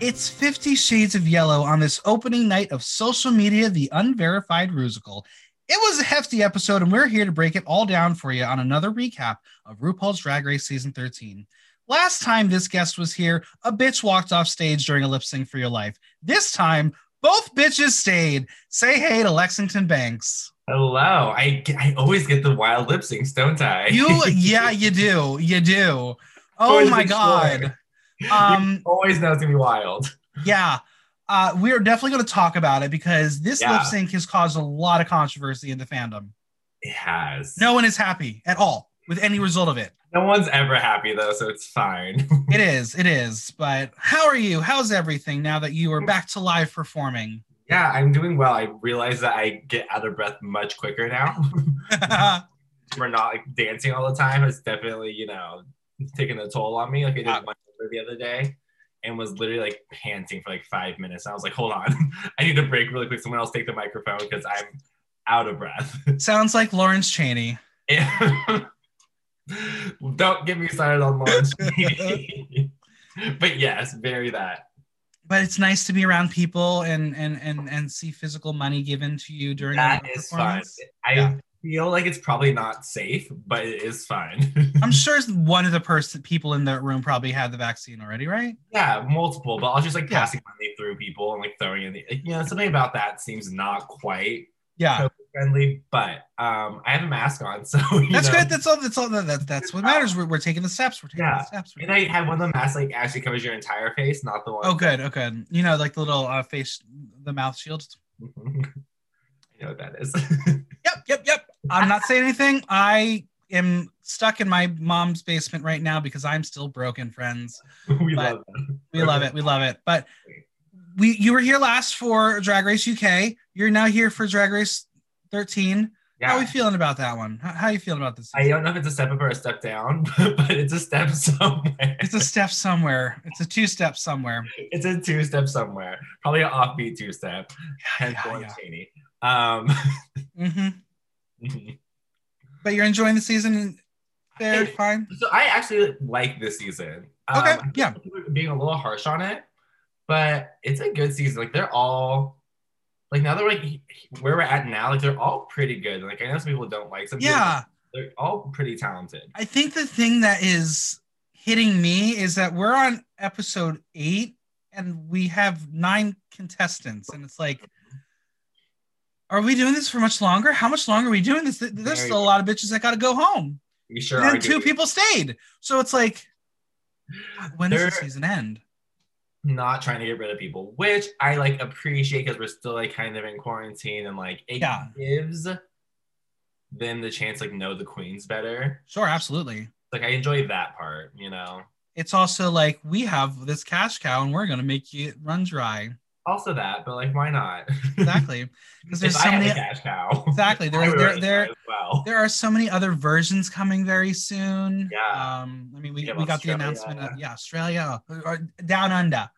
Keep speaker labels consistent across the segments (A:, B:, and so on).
A: It's Fifty Shades of Yellow on this opening night of social media, the unverified Rusical. It was a hefty episode, and we're here to break it all down for you on another recap of RuPaul's Drag Race Season 13. Last time this guest was here, a bitch walked off stage during a lip sync for your life. This time, both bitches stayed. Say hey to Lexington Banks.
B: Hello. I I always get the wild lip syncs, don't I?
A: You, yeah, you do. You do. Oh my God. Um,
B: always know it's gonna be wild.
A: Yeah. Uh, we are definitely going to talk about it because this
B: Yeah.
A: lip sync has caused a lot of controversy in the fandom.
B: It has.
A: No one is happy at all with any result of it.
B: No one's ever happy though, so it's fine.
A: It is, it is. But how are you? How's everything now that you are back to live performing?
B: yeah, I'm doing well. I realize that I get out of breath much quicker now. We're not like dancing all the time. It's definitely, you know, taking a toll on me. Like I did
A: Yeah.
B: one the other day and was literally like panting for like five minutes. I was like, hold on, I need to break really quick. Someone else take the microphone because I'm out of breath.
A: Sounds like Lawrence Chaney.
B: Don't get me started on Lawrence. Chaney. but yes, very that.
A: But it's nice to be around people and and and and see physical money given to you during
B: That
A: a
B: is fun. I
A: Yeah.
B: Feel like it's probably not safe, but it is fine.
A: I'm sure one of the person people in that room probably had the vaccine already, right?
B: yeah, multiple, but I was just like passing money through people and like throwing in the, you know, something about that seems not quite
A: Yeah.
B: friendly, but um, I have a mask on, so you
A: That's
B: know.
A: good. That's all. That's all. That, that's what matters. We're, we're taking the steps. We're taking
B: Yeah.
A: the steps.
B: And I have one of the masks like actually covers your entire face, not the one.
A: Oh, good. Okay. You know, like the little uh, face, the mouth shields.
B: I know what that is.
A: Yep. Yep. Yep. I'm not saying anything. I am stuck in my mom's basement right now because I'm still broken, friends.
B: we
A: But-
B: love that.
A: We love it. We love it. But we, you were here last for Drag Race UK. You're now here for Drag Race 13. How are we feeling about that one? How, how are you feeling about this?
B: I don't know if it's a step up or a step down, but it's a step somewhere.
A: It's a step somewhere. It's a two step somewhere.
B: It's a two step somewhere. Probably an offbeat two step.
A: Yeah, yeah.
B: Chaney. Um,
A: hmm But you're enjoying the season. Fair, fine.
B: so I actually like this season. Um,
A: Okay,
B: think
A: yeah.
B: Being a little harsh on it, but it's a good season. Like they're all like now they're like where we're at now. Like they're all pretty good. Like I know some people don't like some.
A: Yeah.
B: but they're all pretty talented.
A: I think the thing that is hitting me is that we're on episode eight and we have nine contestants. And it's like, are we doing this for much longer? How much longer are we doing this? There's still a lot of bitches that got to go home.
B: We sure
A: and
B: are.
A: then two
B: doing-
A: people stayed. So it's like, when does the season end?
B: not trying to get rid of people, which I like appreciate because we're still like kind of in quarantine and like it
A: Yeah.
B: gives them the chance like know the queens better.
A: Sure, absolutely.
B: Like I enjoy that part, you know.
A: It's also like we have this cash cow and we're going to make you run dry.
B: Also that, but like why not?
A: Exactly. Because there's so many.
B: a cash cow.
A: Exactly. There, there, there,
B: well.
A: there are so many other versions coming very soon.
B: Yeah.
A: Um, I mean, we,
B: We
A: we got the announcement of yeah, Australia or, or down under.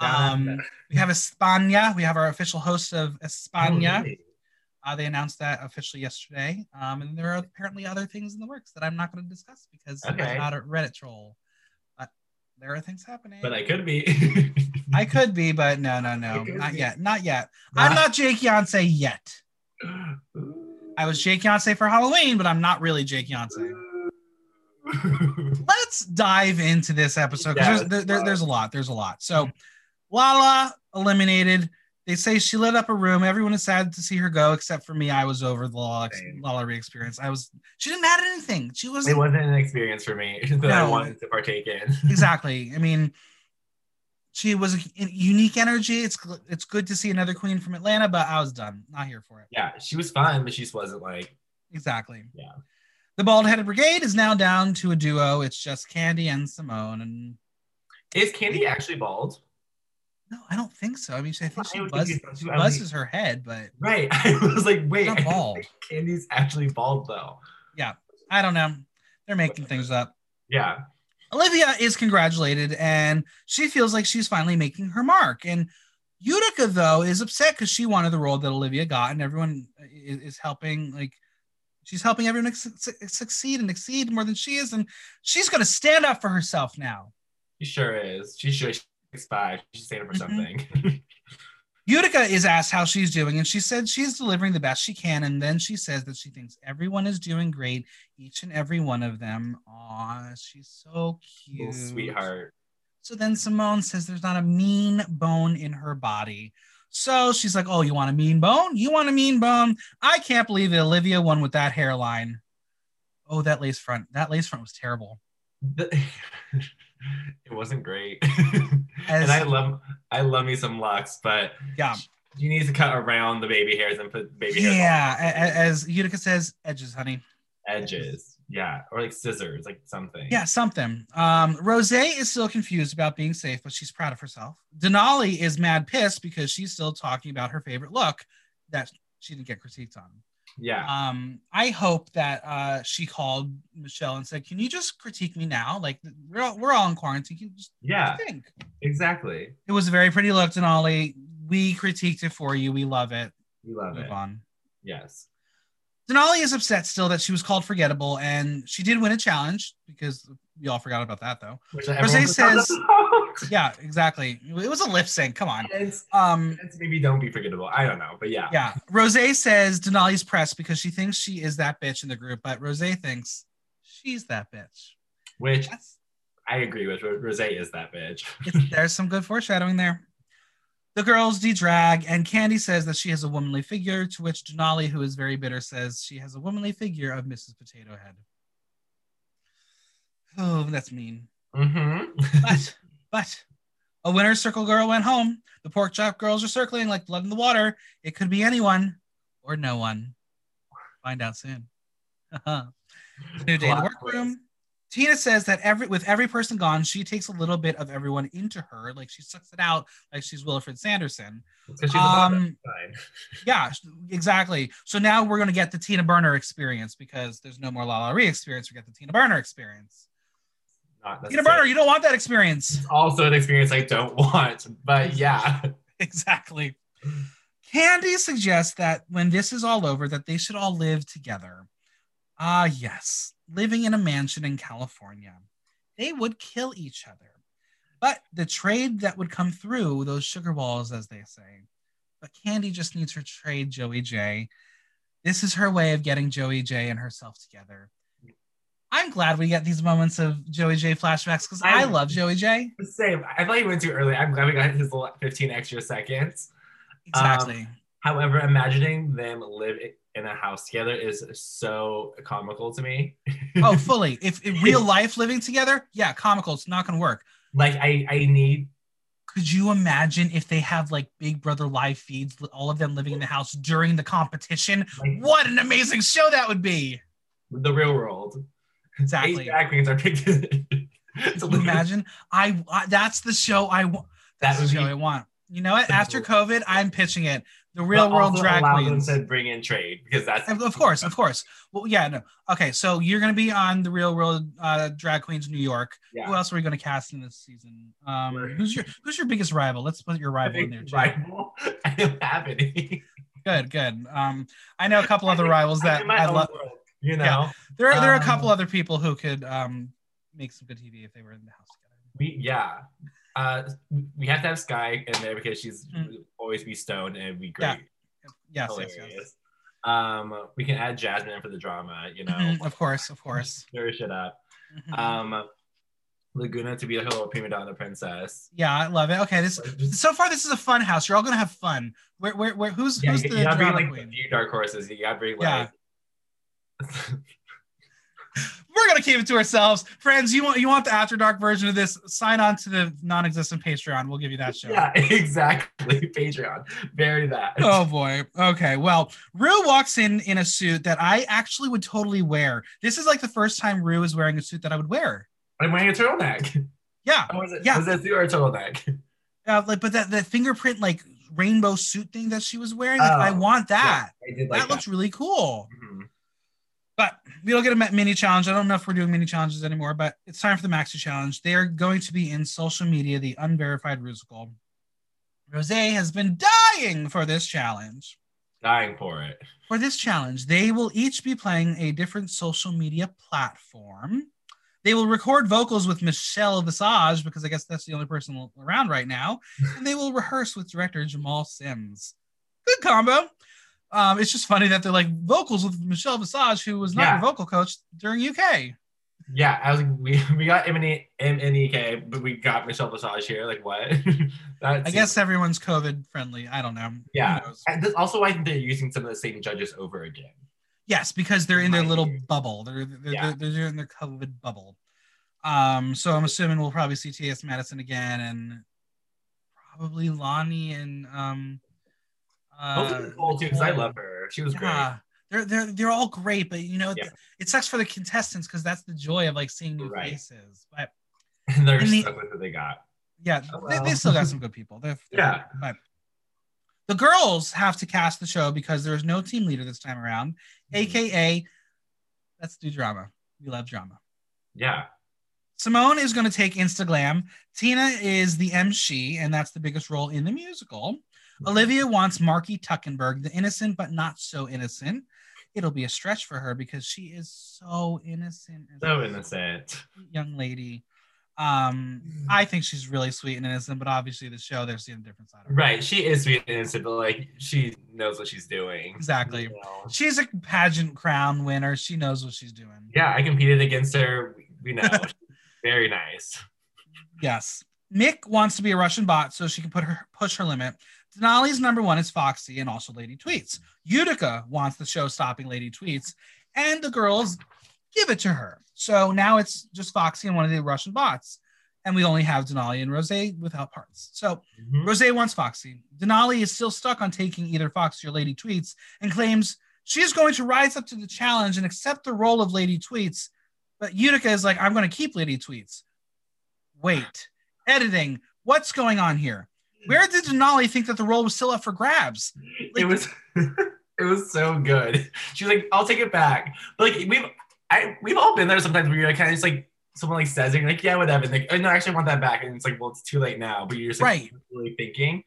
B: Down
A: um,
B: under.
A: we have España. We have our official host of España.
B: Oh, really?
A: Uh, they announced that officially yesterday. Um, and there are apparently other things in the works that I'm not going to discuss because
B: Okay.
A: I'm not a Reddit troll. There are things happening.
B: But I could be.
A: I could be, but no, no, no, not
B: be.
A: yet, not yet. I'm not Jake Yonsei yet. I was Jake Yonsei for Halloween, but I'm not really Jake Yonsei. let's dive into this episode because
B: Yeah,
A: there's, there, there- there's a lot. There's a lot. So, mm-hmm. Lala eliminated. They say she lit up a room. Everyone is sad to see her go, except for me. I was over the re experience. I was. She didn't add anything. She was
B: it wasn't an experience for me that I wanted to partake in.
A: exactly. I mean, She was a unique energy. It's it's good to see another queen from Atlanta, but I was done. Not here for it.
B: Yeah, she was fun, but she just wasn't like
A: Exactly.
B: Yeah.
A: The bald headed brigade is now down to a duo. It's just Kandy and Symone. And
B: Is Kandy actually bald?
A: No, I don't think so. I mean, I think she, buzz,
B: think
A: she
B: I
A: buzzes her head, but
B: Right. I was like, wait, I
A: bald.
B: Kandy's actually bald though.
A: Yeah, I don't know. They're making things up.
B: Yeah.
A: Olivia is congratulated and she feels like she's finally making her mark. And Utica, though, is upset because she wanted the role that Olivia got, and everyone is, is helping, like, she's helping everyone su- su- succeed and exceed more than she is. And she's going to stand up for herself now.
B: She sure is. She should. She's five. She's standing for
A: Mhm.
B: something.
A: Utica is asked how she's doing, and she said she's delivering the best she can. And then she says that she thinks everyone is doing great, each and every one of them. Aw, she's so cute.
B: Little sweetheart.
A: So then Symone says there's not a mean bone in her body. So she's like, Oh, you want a mean bone? You want a mean bone? I can't believe that Olivia won with that hairline. Oh, that lace front. That lace front was terrible.
B: It wasn't great.
A: As-
B: and I love I love me some Lux, but
A: Yeah.
B: she needs to cut around the baby hairs and put baby hairs
A: Yeah.
B: on
A: a- a- As Utica says, edges, honey.
B: edges. Yeah. Or like scissors, like something.
A: Yeah, something. Um, Rose is still confused about being safe, but she's proud of herself. Denali is mad pissed because she's still talking about her favorite look that she didn't get critiqued on.
B: Yeah.
A: Um, I hope that uh, she called Michelle and said, "Can you just critique me now? Like we're all, we're all in quarantine. Can you just
B: Yeah.
A: think?"
B: Exactly.
A: It was a very pretty look, Denali. We critiqued it for you. We love it.
B: We love
A: Move
B: it.
A: on.
B: Yes.
A: Denali is upset still that she was called forgettable, and she did win a challenge because we all forgot about that though.
B: Which
A: Rose says-. Yeah, exactly. It was a lip sync. Come on.
B: It's,
A: Um,
B: it's maybe don't be forgettable. I don't know, but yeah.
A: yeah. Rose says Denali's pressed because she thinks she is that bitch in the group, but Rose thinks she's that bitch.
B: Which
A: That's
B: I agree with. Rose is that bitch.
A: there's some good foreshadowing there. The girls de-drag, and Kandy says that she has a womanly figure, to which Denali, who is very bitter, says she has a womanly figure of Mrs. Potato Head. Oh, that's mean.
B: mm-hmm.
A: But, but a winner's circle girl went home. The pork chop girls are circling like blood in the water. It could be anyone or no one. Find out soon. New day in the workroom. Tina says that every with every person gone, she takes a little bit of everyone into her, like she sucks it out, like she's Winifred Sanderson.
B: She's.
A: Um, yeah, exactly. So now we're gonna get the Tina Burner experience because there's no more LaLa Ri experience. We get the Tina Burner experience.
B: Not
A: Tina Burner, you don't want that experience.
B: also an experience I don't want, but yeah.
A: exactly. Kandy suggests that when this is all over, that they should all live together. Ah, yes, living in a mansion in California. They would kill each other. But the trade that would come through, those sugar balls, as they say. But Kandy just needs her trade Joey Jay. This is her way of getting Joey Jay and herself together. I'm glad we get these moments of Joey Jay flashbacks because I
B: I'm-
A: love Joey Jay.
B: Same. I thought you went too early. I'm glad we got his little 15 extra seconds.
A: Exactly.
B: Um, however, imagining them live in a house together is so comical to me.
A: oh, fully. If in real life living together, yeah, comical. It's not going to work.
B: like I, I need
A: Could you imagine if they have like Big Brother live feeds, all of them living in the house during the competition?
B: like
A: What an amazing show that would be!
B: the real world.
A: Exactly.
B: Eight drag queens are picked.
A: imagine? I, I that's the show I want. That's
B: That
A: the show
B: be-
A: I want. You know what? After COVID, I'm pitching it. The
B: but
A: real world
B: also
A: drag queens.
B: them to bring in trade because that's
A: Of of course, of course. Well, yeah, no. Okay, so you're gonna be on the Real World uh, Drag Queens New York.
B: yeah.
A: Who else are we gonna cast in this season? Um, who's your Who's your biggest rival? Let's put your rival in there too.
B: rival. I don't have any.
A: Good, good. Um, I know a couple other rivals that I
B: own
A: love.
B: You know,
A: Yeah. There, are, there are a couple
B: Um,
A: other people who could um make some good TV if they were in the house together.
B: we yeah. Uh, we have to have Sky in there because she's
A: Mhm.
B: always be stoned and it'd be
A: Yeah.
B: great.
A: Yes, yes,
B: hilarious.
A: yes.
B: Um, we can add Jasmine in for the drama, you know,
A: Mhm, Of course, of course.
B: stir shit up.
A: Mhm.
B: Um, Laguna to be like a little prima donna princess.
A: yeah, I love it. Okay, this so far this is a fun house. You're all gonna have fun. Where, where, where? Who's
B: Yeah,
A: who's the
B: you gotta bring like a few dark horses. You gotta bring
A: Yeah. We're gonna keep it to ourselves, friends. You want you want the after dark version of this? Sign on to the non-existent Patreon. We'll give you that show.
B: Yeah, exactly. Patreon. Very that.
A: Oh boy. Okay. Well, Ru walks in in a suit that I actually would totally wear. This is like the first time Ru is wearing a suit that I would wear.
B: I'm wearing a turtleneck.
A: Yeah.
B: Or was it,
A: Yeah.
B: Was it suit or a turtleneck?
A: Uh, like, but that that fingerprint like rainbow suit thing that she was wearing, like, I
B: Oh,
A: want that.
B: I did like
A: that looks really cool.
B: Mhm.
A: But we don't get a mini challenge. I don't know if we're doing mini challenges anymore, but it's time for the Maxi challenge. They are going to be in social media, the unverified Rusical. Rose has been dying for this challenge.
B: Dying for it.
A: For this challenge, they will each be playing a different social media platform. They will record vocals with Michelle Visage because I guess that's the only person around right now, and they will rehearse with director Jamal Sims. Good combo. Um, it's just funny that they're like vocals with Michelle Visage, who was not
B: Yeah.
A: your vocal coach during UK.
B: Yeah, I was like, we, we got MNEK, but we got Michelle Visage here. Like what?
A: I guess everyone's COVID friendly. I don't know.
B: Yeah.
A: knows?
B: And this- also, I think they're using some of the same judges over again.
A: Yes, because they're in their little bubble. They're they're,
B: Yeah.
A: they're they're in their COVID bubble. Um, so I'm assuming we'll probably see T.S. Madison again, and probably Loni and um.
B: Both
A: Uh,
B: too, because I love her. She was
A: yeah, they're they're they're all great, but you know
B: Yeah.
A: it sucks for the contestants because that's the joy of like seeing new
B: Right.
A: faces. But.
B: And they're
A: And the-
B: stuck with what they got.
A: yeah,
B: Oh,
A: they, they still got some good people. They're, they're
B: Yeah.
A: great. But the girls have to cast the show because there's no team leader this time around, aka let's do drama. We love drama.
B: Yeah.
A: Symone is going to take Instaglam. Tina is the MC, and that's the biggest role in the musical. Olivia wants Marky Tuckenberg, the innocent but not so innocent. It'll be a stretch for her because she is so innocent.
B: So innocent.
A: young lady. Um, I think she's really sweet and innocent, but obviously the show they're seeing a different side of her.
B: Right. She is sweet and innocent, but like she knows what she's doing.
A: Exactly.
B: You know?
A: She's a pageant crown winner. She knows what she's doing.
B: Yeah, I competed against her. We- We know. Very nice.
A: Yes. Mick wants to be a Russian bot so she can put her push her limit. Denali's number one is Foxy and also Lady Tweets. Utica wants the show stopping Lady Tweets, and the girls give it to her. So now it's just Foxy and one of the Russian bots. And we only have Denali and Rose without parts. So
B: Mhm.
A: Rose wants Foxy. Denali is still stuck on taking either Foxy or Lady Tweets and claims she's going to rise up to the challenge and accept the role of Lady Tweets. But Utica is like, I'm going to keep Lady Tweets. Wait, editing. What's going on here? Where did Denali think that the role was still up for grabs?
B: it was it was so good. She's like, "I'll take it back." But like we've I we've all been there sometimes where you're like, kind of just like someone like says it, you're like, "Yeah, whatever." And like, oh, no, actually, want that back, and it's like, well, it's too late now. But you're just like,
A: Right.
B: really thinking.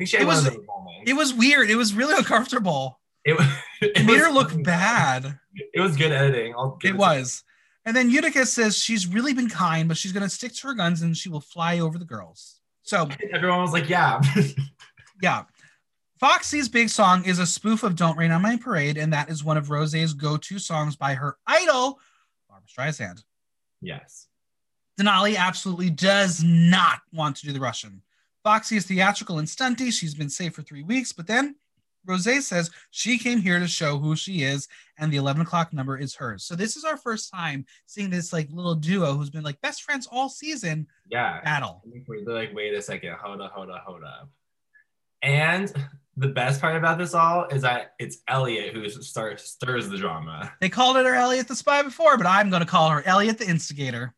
B: I think
A: It was-
B: of those moments.
A: It was weird. It was really uncomfortable.
B: It, was- it
A: It made
B: was
A: her look bad.
B: It was good editing.
A: It
B: to
A: was. And then Utica says she's really been kind, but she's going to stick to her guns and she will fly over the girls. So.
B: Everyone was like, "Yeah."
A: Yeah. Foxy's big song is a spoof of Don't Rain on My Parade, and that is one of Rose's go to songs by her idol, Barbra Streisand.
B: yes.
A: Denali absolutely does not want to do the Russian. Foxy is theatrical and stunty. She's been safe for three weeks, but then Rose says she came here to show who she is, and the 11 o'clock number is hers. So this is our first time seeing this like little duo who's been like best friends all season
B: Yeah.
A: battle.
B: They're like, wait a second, hold up, hold up, hold up. And the best part about this all is that it's Elliott who start, stirs the drama.
A: They called it her Elliott the Spy before, but I'm going to call her Elliott the Instigator.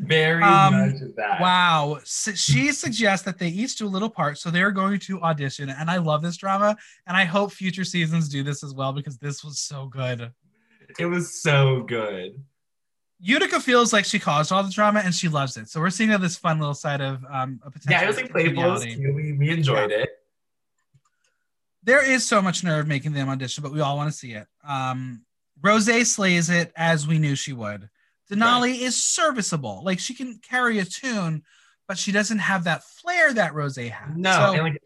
B: Very
A: Um,
B: much of that.
A: Wow. So she suggests that they each do a little part. So they're going to audition. And I love this drama. And I hope future seasons do this as well because this was so good.
B: It was so good.
A: Utica feels like she caused all the drama and she loves it. So we're seeing this fun little side of um, a potential.
B: Yeah, it was like playful. We, we enjoyed it.
A: There is so much nerve making them audition, but we all want to see it. Um, Rose slays it as we knew she would. Denali is serviceable. Like she can carry a tune, but she doesn't have that flair that Rose has.
B: No,
A: So-
B: like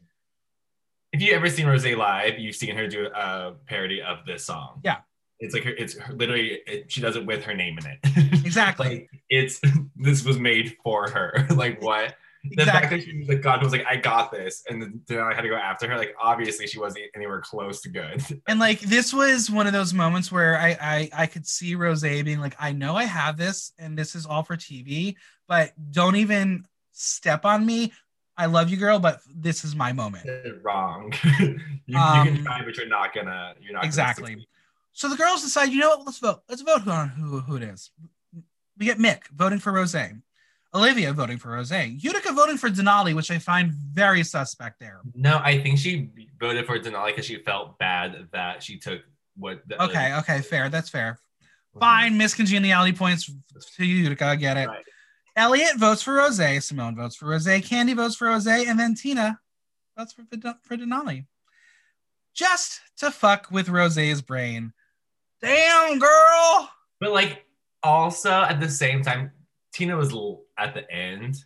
B: if you ever seen Rose live, you've seen her do a parody of this song.
A: Yeah.
B: It's like her, it's her, literally it, she does it with her name in it.
A: Exactly.
B: like it's this was made for her. like what? The fact that she was like God was like, I got this, and then I had to go after her. Like obviously she wasn't anywhere close to good.
A: And like this was one of those moments where I I, I could see Rose being like, I know I have this, and this is all for TV, but don't even step on me. I love you, girl, but this is my moment.
B: Wrong. you, you
A: Um,
B: can try, but you're not gonna. You're not gonna
A: Exactly. So the girls decide, you know what? Let's vote. Let's vote on who who it is. We get Mick voting for Rose, Olivia voting for Rose, Utica voting for Denali, which I find very suspect there.
B: No, I think she voted for Denali because she felt bad that she took what. The,
A: Okay, okay, fair. That's fair. Mm-hmm. Fine, miscongeniality points to you, Utica. I get it.
B: Right.
A: Elliott votes for Rose. Symone votes for Rose. Kandy votes for Rose, and then Tina votes for for Denali. Just to fuck with Rose's brain. Damn, girl.
B: But like also at the same time, Tina was l- at the end.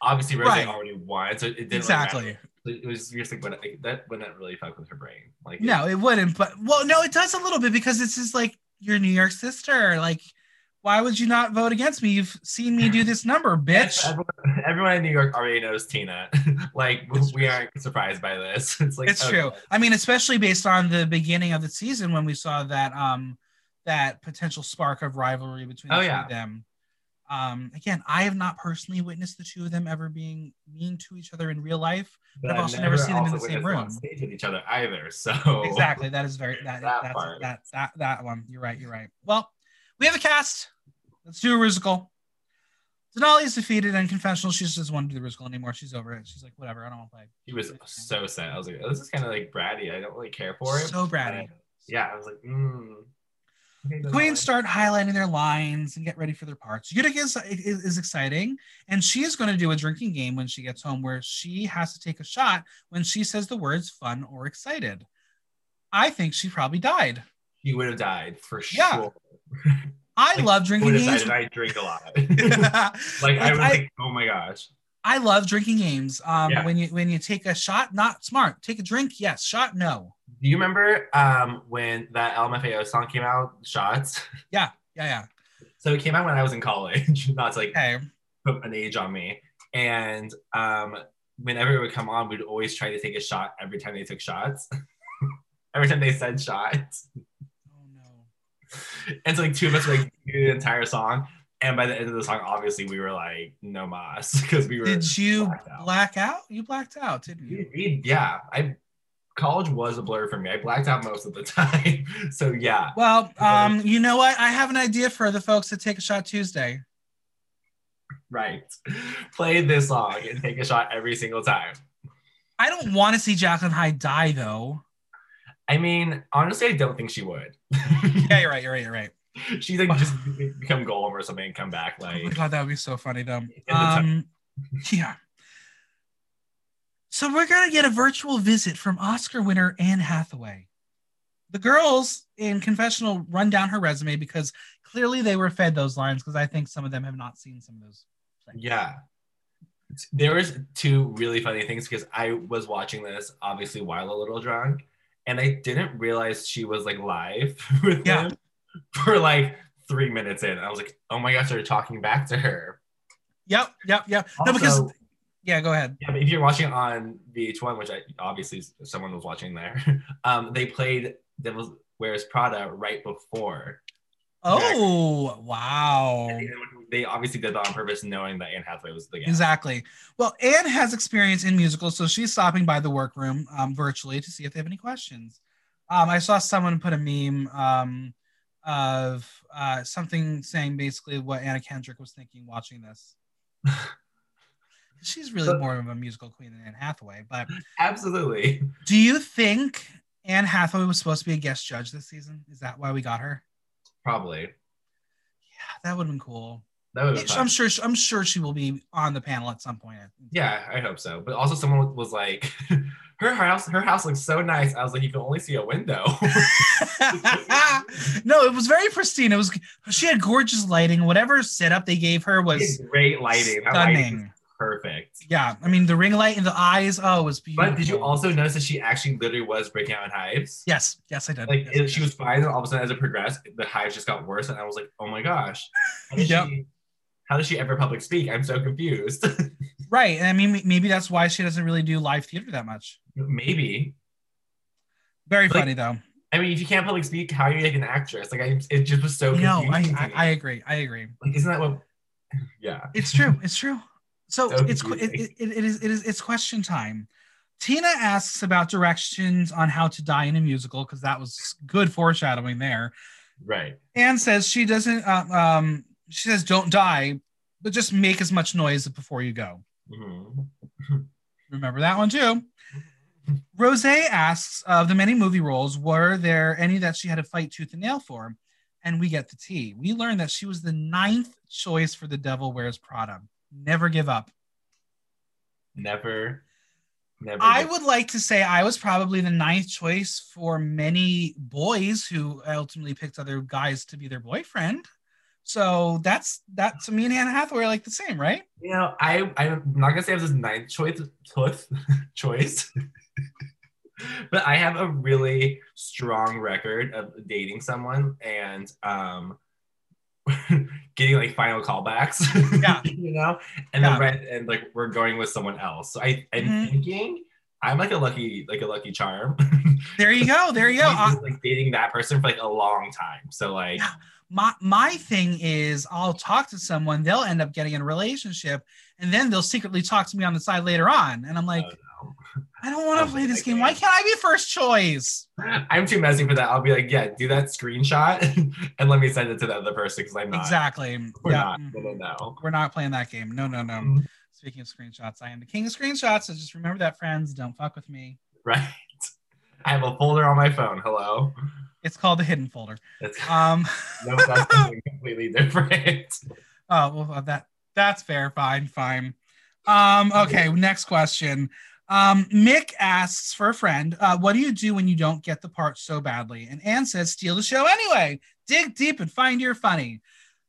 B: Obviously, Rose
A: Right.
B: already won, so it didn't
A: Exactly.
B: matter. It was just like, but like, that wouldn't really fuck with her brain. Like,
A: No, it wouldn't. But well, no, it does a little bit because it's just like your New York sister. Like, why would you not vote against me? You've seen me do this number, bitch.
B: everyone, everyone in New York already knows Tina. like
A: It's
B: we aren't surprised by this. It's like
A: It's
B: okay.
A: true. I mean, especially based on the beginning of the season when we saw that um that potential spark of rivalry between the
B: Oh,
A: two
B: yeah.
A: of them. Um, again, I have not personally witnessed the two of them ever being mean to each other in real life.
B: But
A: I've also never seen them in the same
B: witnessed them on
A: room.
B: stage with each other either. So
A: Exactly. That is very that,
B: That
A: that's that that that one. You're right. You're right. Well, we have a cast. Let's do a musical. Denali is defeated and confessional. She just doesn't want to do the musical anymore. She's over it. She's like, whatever. I don't want to play.
B: He was so sad. I was like, oh, this is kind of like bratty. I don't really care for it.
A: So bratty.
B: Yeah, I was like, mm. Okay,
A: The
B: Denali.
A: queens start highlighting their lines and get ready for their parts. Utica is, is, is exciting, and she is going to do a drinking game when she gets home where she has to take a shot when she says the words fun or excited. I think she probably died.
B: She would have died for
A: Yeah.
B: sure.
A: I
B: Like,
A: love drinking games.
B: I drink a lot.
A: like,
B: like I was
A: I,
B: like, oh my gosh.
A: I love drinking games. Um,
B: Yeah.
A: when you when you take a shot, not smart. Take a drink, yes. Shot, no.
B: Do you remember um, when that LMFAO song came out, Shots?
A: Yeah, yeah, yeah.
B: So it came out when I was in college, not to like
A: hey.
B: put an age on me. And um, whenever it would come on, we'd always try to take a shot every time they took shots. every time they said shots.
A: Oh no.
B: And so like two of us would like the entire song. And by the end of the song, obviously we were like, no mas, because we were
A: Did you black out? You blacked out, didn't you?
B: yeah. I college was a blur for me. I blacked out most of the time. so yeah.
A: Well, um, you know what? I have an idea for the folks that take a shot Tuesday.
B: Right. Play this song and take a shot every single time.
A: I don't want to see Jacqueline Hyde die though.
B: I mean, honestly, I don't think she would.
A: Yeah, you're right. You're right. You're right.
B: She's like just become Golem or something and come back
A: Oh my
B: like
A: god, that would be so funny though. Um, yeah. So we're gonna get a virtual visit from Oscar winner Anne Hathaway. The girls in confessional run down her resume because clearly they were fed those lines because I think some of them have not seen some of those. things.
B: yeah. There was two really funny things because I was watching this obviously while a little drunk, and I didn't realize she was like live with
A: Yeah.
B: them for like three minutes in. I was like, oh my gosh, they're talking back to her.
A: Yep. Yep. Yep. no, because
B: Also-
A: yeah. Go ahead.
B: Yeah, if you're watching on VH1, which I obviously someone was watching there, um, they played Devil's Wears Prada right before.
A: Oh wow.
B: And They obviously did that on purpose, knowing that Anne Hathaway was the guest.
A: Exactly. Well, Anne has experience in musicals, so she's stopping by the workroom um, virtually to see if they have any questions. Um, I saw someone put a meme um, of uh, something saying basically what Anna Kendrick was thinking watching this. she's really more of a musical queen than Anne Hathaway. But
B: Absolutely.
A: do you think Anne Hathaway was supposed to be a guest judge this season? Is that why we got her?
B: Probably.
A: Yeah, that would have been cool.
B: That would
A: I'm sure. I'm sure she will be on the panel at some point.
B: Yeah, I hope so. But also someone was like, her house, her house looks so nice. I was like, you can only see a window.
A: no, it was very pristine. It was she had gorgeous lighting. Whatever setup they gave her was
B: great lighting
A: stunning.
B: Perfect.
A: Yeah, I mean the ring light in the eyes. Oh, it was beautiful.
B: But did you also notice that she actually literally was breaking out in hives?
A: Yes, yes, I did.
B: like
A: Yes,
B: it,
A: I
B: she was fine and all of a sudden as it progressed the hives just got worse and i was like oh my gosh how did,
A: Yep.
B: she, how does she ever public speak i'm so confused
A: Right. And I mean, maybe that's why she doesn't really do live theater that much.
B: Maybe.
A: Very
B: Like-
A: funny though.
B: I mean, if you can't public speak, how are you like an actress? Like, I, it just was so
A: No. I, I. I agree. I agree.
B: like, isn't that what? Yeah.
A: It's true. It's true. So, it's it, it, it is it is it's question time. Tina asks about directions on how to die in a musical because that was good foreshadowing there.
B: Right.
A: Anne says she doesn't. Uh, um, she says don't die, but just make as much noise before you go.
B: Mhm.
A: Remember that one too. Rose asks of the many movie roles, were there any that she had to fight tooth and nail for? And we get the tea. We learn that she was the ninth choice for The Devil Wears Prada. Never give up.
B: Never. Never.
A: I would like to say I was probably the ninth choice for many boys who ultimately picked other guys to be their boyfriend. So that's that's me and Hannah Hathaway are like the same, right?
B: You know, I I'm not gonna say I was his ninth choice choice choice, but I have a really strong record of dating someone and um getting like final callbacks.
A: Yeah.
B: you know, and
A: Yeah.
B: then right and like we're going with someone else. So I I'm
A: Mhm.
B: thinking I'm like a lucky like a lucky charm.
A: There you go. There you go. Uh,
B: just, like dating that person for like a long time. So like
A: Yeah. my my thing is I'll talk to someone, they'll end up getting in a relationship, and then they'll secretly talk to me on the side later on. And I'm like,
B: Oh.
A: I don't want to play this game. Why can't I be first choice?
B: I'm too messy for that. I'll be like, yeah, do that screenshot and let me send it to the other person because I'm not.
A: Exactly.
B: We're
A: yeah.
B: not. No, no, no.
A: We're not playing that game. No, no, no.
B: Mhm.
A: Speaking of screenshots, I am the king of screenshots. So just remember that, friends. Don't fuck with me.
B: Right. I have a folder on my phone. Hello.
A: It's called the hidden folder.
B: It's
A: Um,
B: no, that's something completely different.
A: oh well, that that's fair. Fine, fine. Um, okay. Next question. Um, Mick asks for a friend. Uh, what do you do when you don't get the part so badly? And Anne says, steal the show anyway. Dig deep and find your funny.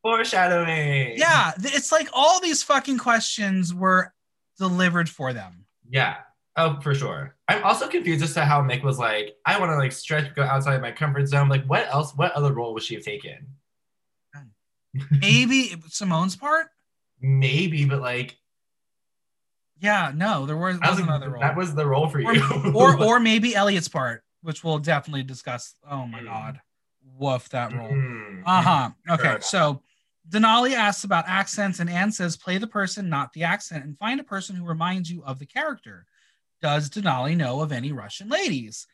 B: Foreshadowing.
A: Yeah, it's like all these fucking questions were delivered for them.
B: Yeah. Oh, for sure. I'm also confused as to how Mick was like, I want to like stretch, go outside my comfort zone. Like, what else? What other role would she have taken?
A: Maybe Symone's part.
B: Maybe, but like,
A: Yeah, no, there was, was another role.
B: that was the role for you.
A: or or maybe Elliott's part, which we'll definitely discuss. Oh my
B: Mm.
A: god, woof that role.
B: Mm.
A: Uh huh. Okay, so Denali asks about accents, and Anne says, "Play the person, not the accent, and find a person who reminds you of the character." Does Denali know of any Russian ladies?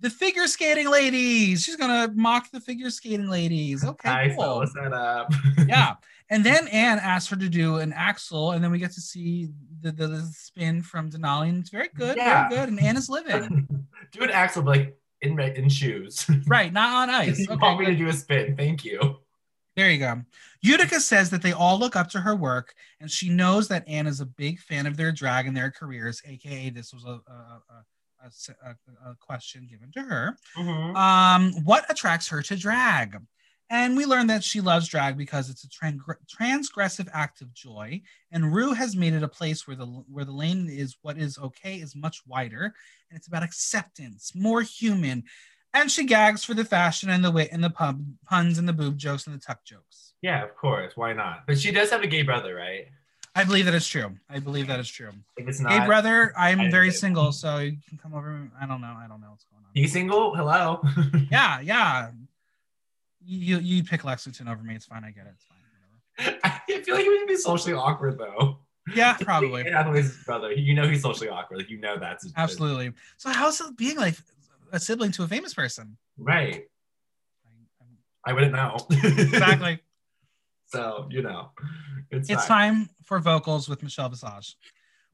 A: The figure skating ladies. She's gonna mock the figure skating ladies. Okay,
B: I
A: cool.
B: up.
A: yeah. And then Anne asks her to do an axle, and then we get to see the, the, the spin from Denali, and it's very good,
B: Yeah.
A: very good. And Anne is living.
B: do an axle, but like in in shoes.
A: right, not on ice.
B: you
A: Okay,
B: want me to do a spin? Thank you.
A: there you go. Utica says that they all look up to her work, and she knows that Anne is a big fan of their drag and their careers, aka this was a, a, a, a, a- a question given to her.
B: Mhm.
A: Um, what attracts her to drag? And we learn that she loves drag because it's a tran- transgressive act of joy. And Ru has made it a place where the where the lane is what is okay is much wider, and it's about acceptance, more human. And she gags for the fashion and the wit and the pub puns and the boob jokes and the tuck jokes.
B: Yeah, of course. Why not? But she does have a gay brother, right?
A: I believe that is true. I believe that is true.
B: If it's not,
A: Hey, brother, I'm very single, so you can come over. I don't know. I don't know what's going on.
B: You single. Hello.
A: Yeah, yeah. You you pick Lexington over me. It's fine. I get it. It's fine. Whatever.
B: I feel like he would be socially awkward though.
A: Yeah, probably.
B: Hathaway's brother. You know he's socially awkward. Like you know that's
A: Absolutely. So how's it being like a sibling to a famous person?
B: right.
A: I-
B: I wouldn't know.
A: Exactly.
B: so you know, it's,
A: it's time for vocals with Michelle Visage.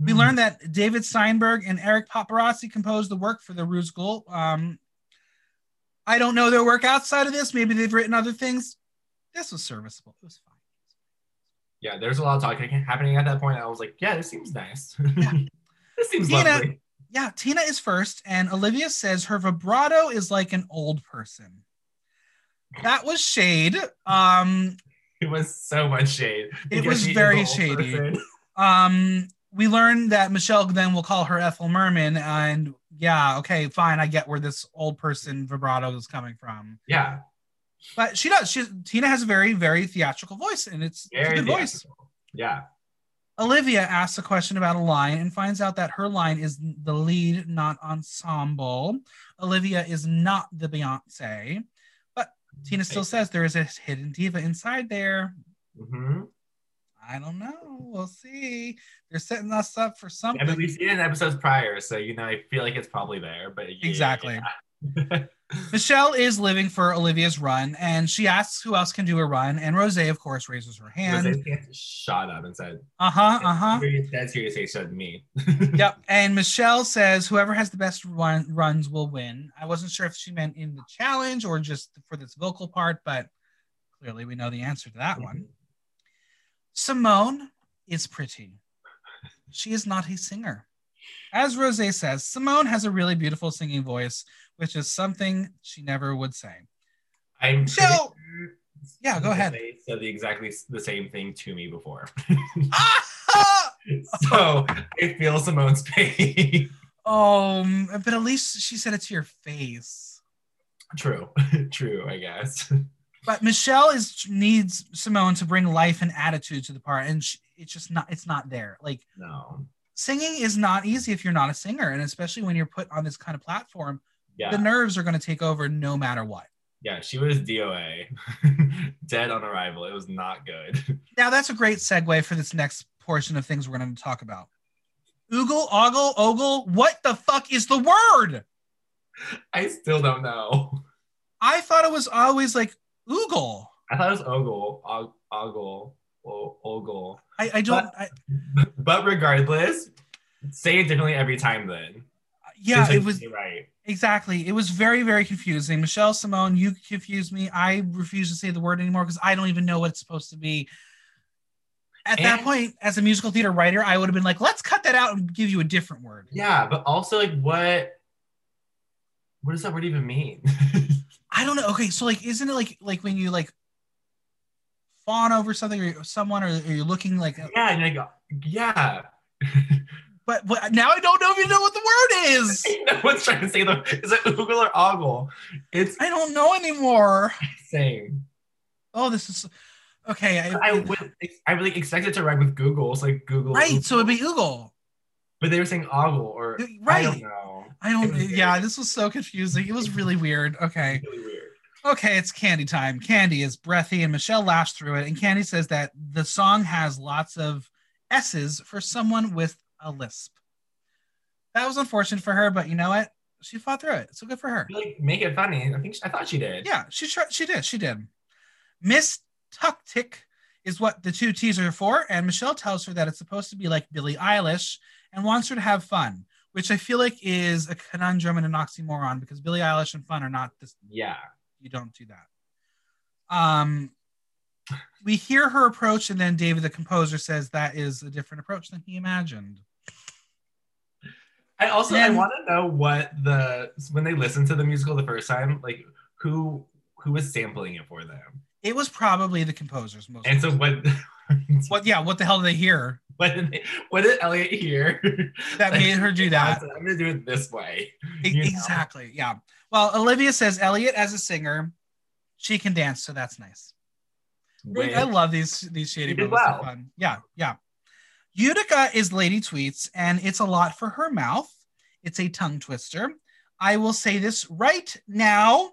A: We
B: Hmm.
A: learned that David Steinberg and Eric Paparozzi composed the work for the Rusical. Um, I don't know their work outside of this. Maybe they've written other things. This was serviceable. It was fine.
B: Yeah, there's a lot of talking happening at that point. I was like, yeah, this seems nice. this seems
A: Tina-
B: lovely.
A: Yeah, Tina is first, and Olivia says her vibrato is like an old person. That was shade. Um,
B: It was so much shade.
A: It was very shady.
B: person.
A: um, we learned that Michelle then will call her Ethel Merman, and yeah, okay, fine, I get where this old person vibrato is coming from.
B: Yeah,
A: But she does. She Tina has a very, very theatrical voice, and it's, it's a
B: very
A: good voice.
B: Yeah,
A: Olivia asks a question about a line and finds out that her line is the lead, not ensemble. Olivia is not the Beyonce, Tina still says there is a hidden diva inside there.
B: hmm
A: I don't know. We'll see. They're setting us up for something.
B: I mean, we've seen it in episodes prior, so you know, I feel like it's probably there. But yeah,
A: Exactly.
B: yeah.
A: Michelle is living for Olivia's run, and she asks who else can do a run. And Rose, of course, raises her hand.
B: Shot up and said,
A: Uh huh. Uh huh.
B: Very dead serious face said me.
A: Yep. And Michelle says whoever has the best run, runs will win. I wasn't sure if she meant in the challenge or just for this vocal part, but clearly we know the answer to that one. Symone is pretty. She is not a singer. As Rose says, Symone has a really beautiful singing voice, which is something she never would say.
B: I'm
A: So-
B: sure
A: Yeah, go ahead.
B: They said the exactly the same thing to me before.
A: Ah!
B: so I feel Symone's pain.
A: Um, but at least she said it to your face.
B: True, true, I guess.
A: But Michelle is needs Symone to bring life and attitude to the part, and she, it's just not. It's not there. Like
B: No,
A: singing is not easy if you're not a singer, and especially when you're put on this kind of platform,
B: yeah,
A: the nerves are going to take over no matter what.
B: yeah, she was DOA, dead on arrival. It was not good.
A: Now that's a great segue for this next portion of things we're going to talk about. Oogle, ogle, ogle. What the fuck is the word?
B: I still don't know.
A: I thought it was always like oogle.
B: I thought it was ogle, og- ogle, o- ogle.
A: I, I don't. I,
B: But regardless, say it differently every time. Then
A: yeah, it was
B: right.
A: Exactly. It was very, very confusing. Michelle Symone, you confused me. I refuse to say the word anymore because I don't even know what it's supposed to be. At that point, as a musical theater writer, I would have been like, let's cut that out and give you a different word.
B: Yeah, but also like what? What does that word even mean?
A: I don't know. Okay, so like, isn't it like like when you like fawn over something or someone, or, or you're looking like?
B: Uh yeah, and you're like, yeah.
A: But, but now I don't know if you know what the word is.
B: no one's trying to say the is it oogle or ogle? It's
A: I don't know anymore.
B: same.
A: Oh, this is okay. I,
B: I would I really expected to rhyme with Google. It's like Google.
A: right. So it'd be oogle.
B: but they were saying ogle or I
A: Right.
B: don't know.
A: I don't. Yeah, this was so confusing. It was really weird. Okay.
B: Really weird.
A: Okay, it's Kandy time. Kandy is breathy, and Michelle laughs through it. And Kandy says that the song has lots of S's for someone with a lisp. That was unfortunate for her, but you know what? She fought through it. So good for her.
B: Like make it funny. I think I thought she did.
A: Yeah, she. She did. She did. Miss Tucktick is what the two T's are for, and Michelle tells her that it's supposed to be like Billie Eilish and wants her to have fun, which I feel like is a conundrum and an oxymoron because Billie Eilish and fun are not this
B: Yeah.
A: you don't do that. Um, we hear her approach, and then David, the composer, says that is a different approach than he imagined.
B: I also
A: And-
B: I want to know what the when they listened to the musical the first time, like who who was sampling it for them.
A: It was probably the composers most.
B: And so what
A: what? Yeah, what the hell did they hear
B: what did, they, what did Elliott hear?
A: that
B: Like,
A: made her do that?
B: I'm gonna do it this way.
A: E-
B: you know?
A: Exactly. Yeah. Well, Olivia says Elliott as a singer, she can dance, so that's nice.
B: With-
A: I love these these shady moments.
B: Well.
A: fun. Yeah, yeah. Utica is Lady Tweets, and it's a lot for her mouth. It's a tongue twister. I will say this right now.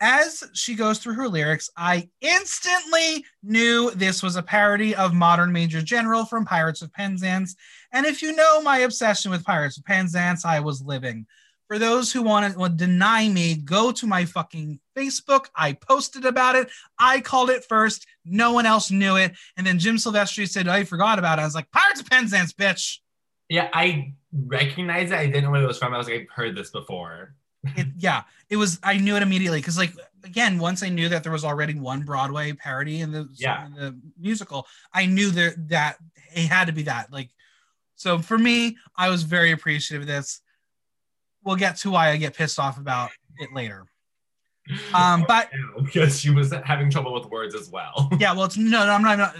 A: As she goes through her lyrics, I instantly knew this was a parody of Modern Major General from Pirates of Penzance. And if you know my obsession with Pirates of Penzance, I was living. For those who want to deny me, go to my fucking Facebook. I posted about it. I called it first. No one else knew it. And then Jim Silvestri said, I forgot about it. I was like, Pirates of Penzance, bitch.
B: yeah, I recognized it. I didn't know where it was from. I was like, I've heard this before.
A: It, yeah, it was, I knew it immediately. Cause, like, again, once I knew that there was already one Broadway parody in the,
B: Yeah.
A: in the musical, I knew that, that it had to be that. Like, so for me, I was very appreciative of this. We'll get to why I get pissed off about it later. Um, but
B: because she was having trouble with words as well.
A: yeah, well, it's no, no, I'm not. not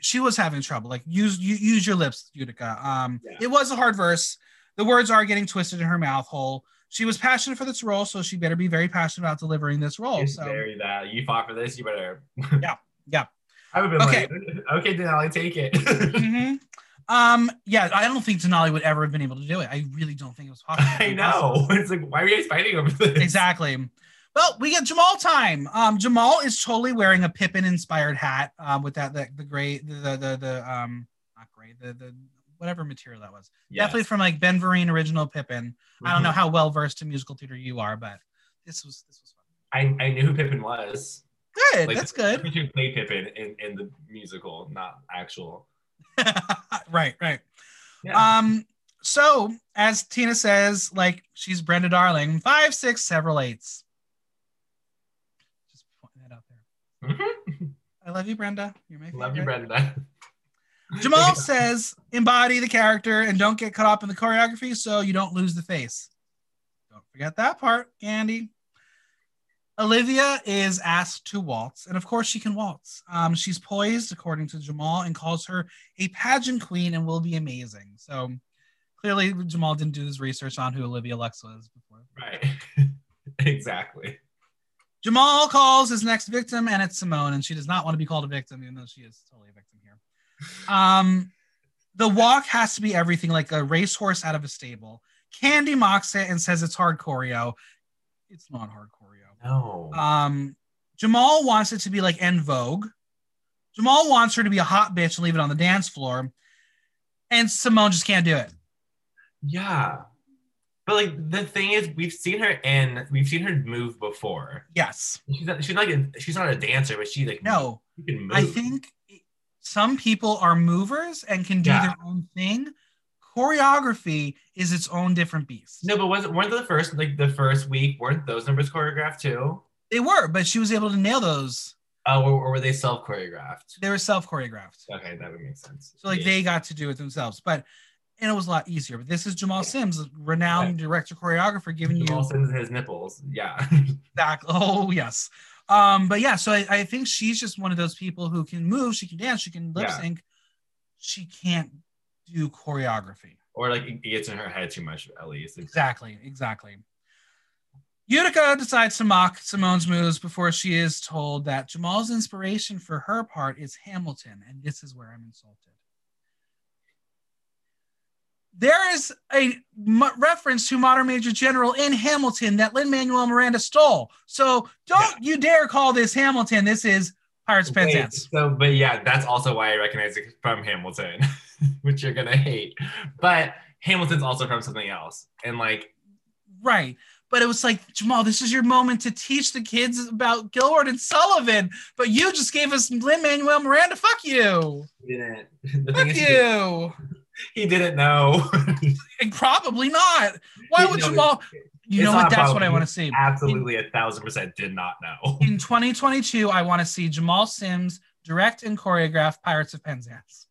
A: she was having trouble. Like use you, use your lips, Utica. Um,
B: Yeah.
A: it was a hard verse. The words are getting twisted in her mouth hole. She was passionate for this role, so she better be very passionate about delivering this role.
B: It's
A: So
B: very that you fought for this. You better.
A: Yeah, yeah.
B: I would have been
A: Okay.
B: like, okay, Denali, take it.
A: Mhm. Um, yeah, I don't think Denali would ever have been able to do it. I really don't think it was possible.
B: I know. It's like, why are you guys fighting over this?
A: exactly. Well, we get Jamal time. Um, Jamal is totally wearing a Pippin inspired hat. Um, with that the, the gray the, the the the um not gray the the whatever material that was.
B: Yes.
A: Definitely from like Ben Vereen original Pippin. I don't know
B: Mhm.
A: how well versed in musical theater you are, but this was this was fun.
B: I, I knew who Pippin was.
A: Good.
B: Like,
A: That's good.
B: who played Pippin in, in the musical, not actual.
A: right, right.
B: Yeah.
A: Um, so as Tina says, like she's Brenda Darling, five, six, several eights. Just pointing that out there.
B: Mhm.
A: I love you, Brenda. You're my favorite.
B: Love you, Brenda.
A: Jamal says, embody the character and don't get caught up in the choreography so you don't lose the face. Don't forget that part, Andy. Olivia is asked to waltz, and of course she can waltz. Um, she's poised, according to Jamal, and calls her a pageant queen and will be amazing. So clearly, Jamal didn't do his research on who Olivia Lux was before.
B: Right. exactly.
A: Jamal calls his next victim, and it's Symone, and she does not want to be called a victim, even though she is totally a victim here. Um, the walk has to be everything like a racehorse out of a stable. Kandy mocks it and says it's hard choreo. It's not hard choreo.
B: No.
A: Um, Jamal wants it to be like En Vogue. Jamal wants her to be a hot bitch and leave it on the dance floor. And Symone just can't do it.
B: yeah. But like the thing is, we've seen her in, we've seen her move before.
A: Yes.
B: She's not, she's not, a, she's not a dancer, but she like
A: No.
B: she.
A: I think some people are movers and can do
B: Yeah.
A: their own thing. Choreography is its own different beast.
B: No, but was weren't the first like the first week weren't those numbers choreographed too?
A: They were, but she was able to nail those.
B: Uh, or, or were they self choreographed?
A: They were self choreographed.
B: Okay, that would make sense.
A: So like
B: Yeah.
A: they got to do it themselves. But and it was a lot easier. But this is Jamal Sims, a renowned director choreographer, giving you
B: Jamal sends his nipples. Yeah.
A: back. Oh yes. Um, but yeah, so I, I think she's just one of those people who can move, she can dance, she can lip
B: Yeah.
A: sync. She can't do choreography.
B: or like it gets in her head too much at least.
A: Exactly, exactly. Utica decides to mock Symone's moves before she is told that Jamal's inspiration for her part is Hamilton, and this is where I'm insulted. There is a m- reference to Modern Major General in Hamilton that Lin Manuel Miranda stole. So don't you dare call this Hamilton. This is Pirates Penzance.
B: So, but yeah, that's also why I recognize it from Hamilton, which you're gonna hate. But Hamilton's also from something else, and like,
A: Right. But it was like, Jamal, this is your moment to teach the kids about Gilbert and Sullivan. But you just gave us Lin Manuel Miranda. Fuck you.
B: he didn't. The
A: Fuck you.
B: he didn't know.
A: And probably not. Why would Jamal? You know what? That's what. I want to see.
B: Absolutely, a thousand percent did not know.
A: In 2022, I want to see Jamal Sims direct and choreograph Pirates of Penzance.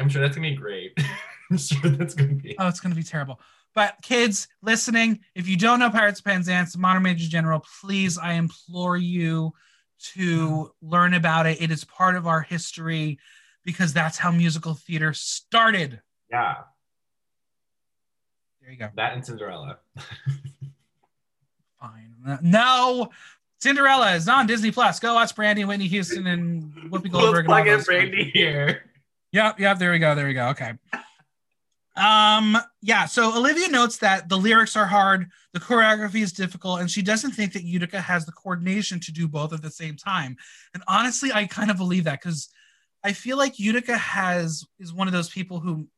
B: I'm sure that's gonna be great. I'm sure that's gonna be.
A: Oh, it's going to be terrible. But kids listening, if you don't know Pirates of Penzance, Modern Major General, please, I implore you to learn about it. It is part of our history because that's how musical theater started.
B: Yeah,
A: There you go.
B: that and Cinderella.
A: Fine. No, Cinderella is on Disney Plus. Go watch Brandy Whitney Houston and Whoopi Goldberg. And
B: plug in Brandy here.
A: Yep, yep, there we go. There we go. Okay. Um, yeah, so Olivia notes that the lyrics are hard, the choreography is difficult, and she doesn't think that Utica has the coordination to do both at the same time. And honestly, I kind of believe that because I feel like Utica has is one of those people who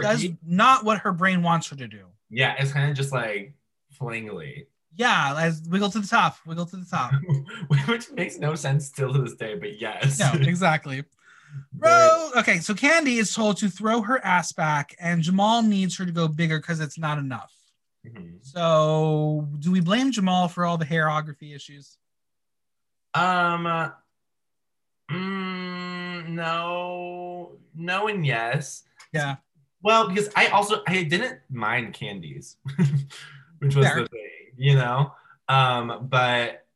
A: does not what her brain wants her to do.
B: Yeah, it's kind of just like flingly,
A: Yeah, as wiggle to the top, wiggle to the top.
B: which makes no sense still to this day. But yes,
A: No, exactly. Bro, okay, so Kandy is told to throw her ass back, and Jamal needs her to go bigger because it's not enough.
B: Mhm.
A: So, do we blame Jamal for all the hairography issues?
B: Um. uh, mm, no, no, and yes.
A: Yeah.
B: Well, because I also I didn't mind candies, which was
A: Fair.
B: the thing, you know. Um, but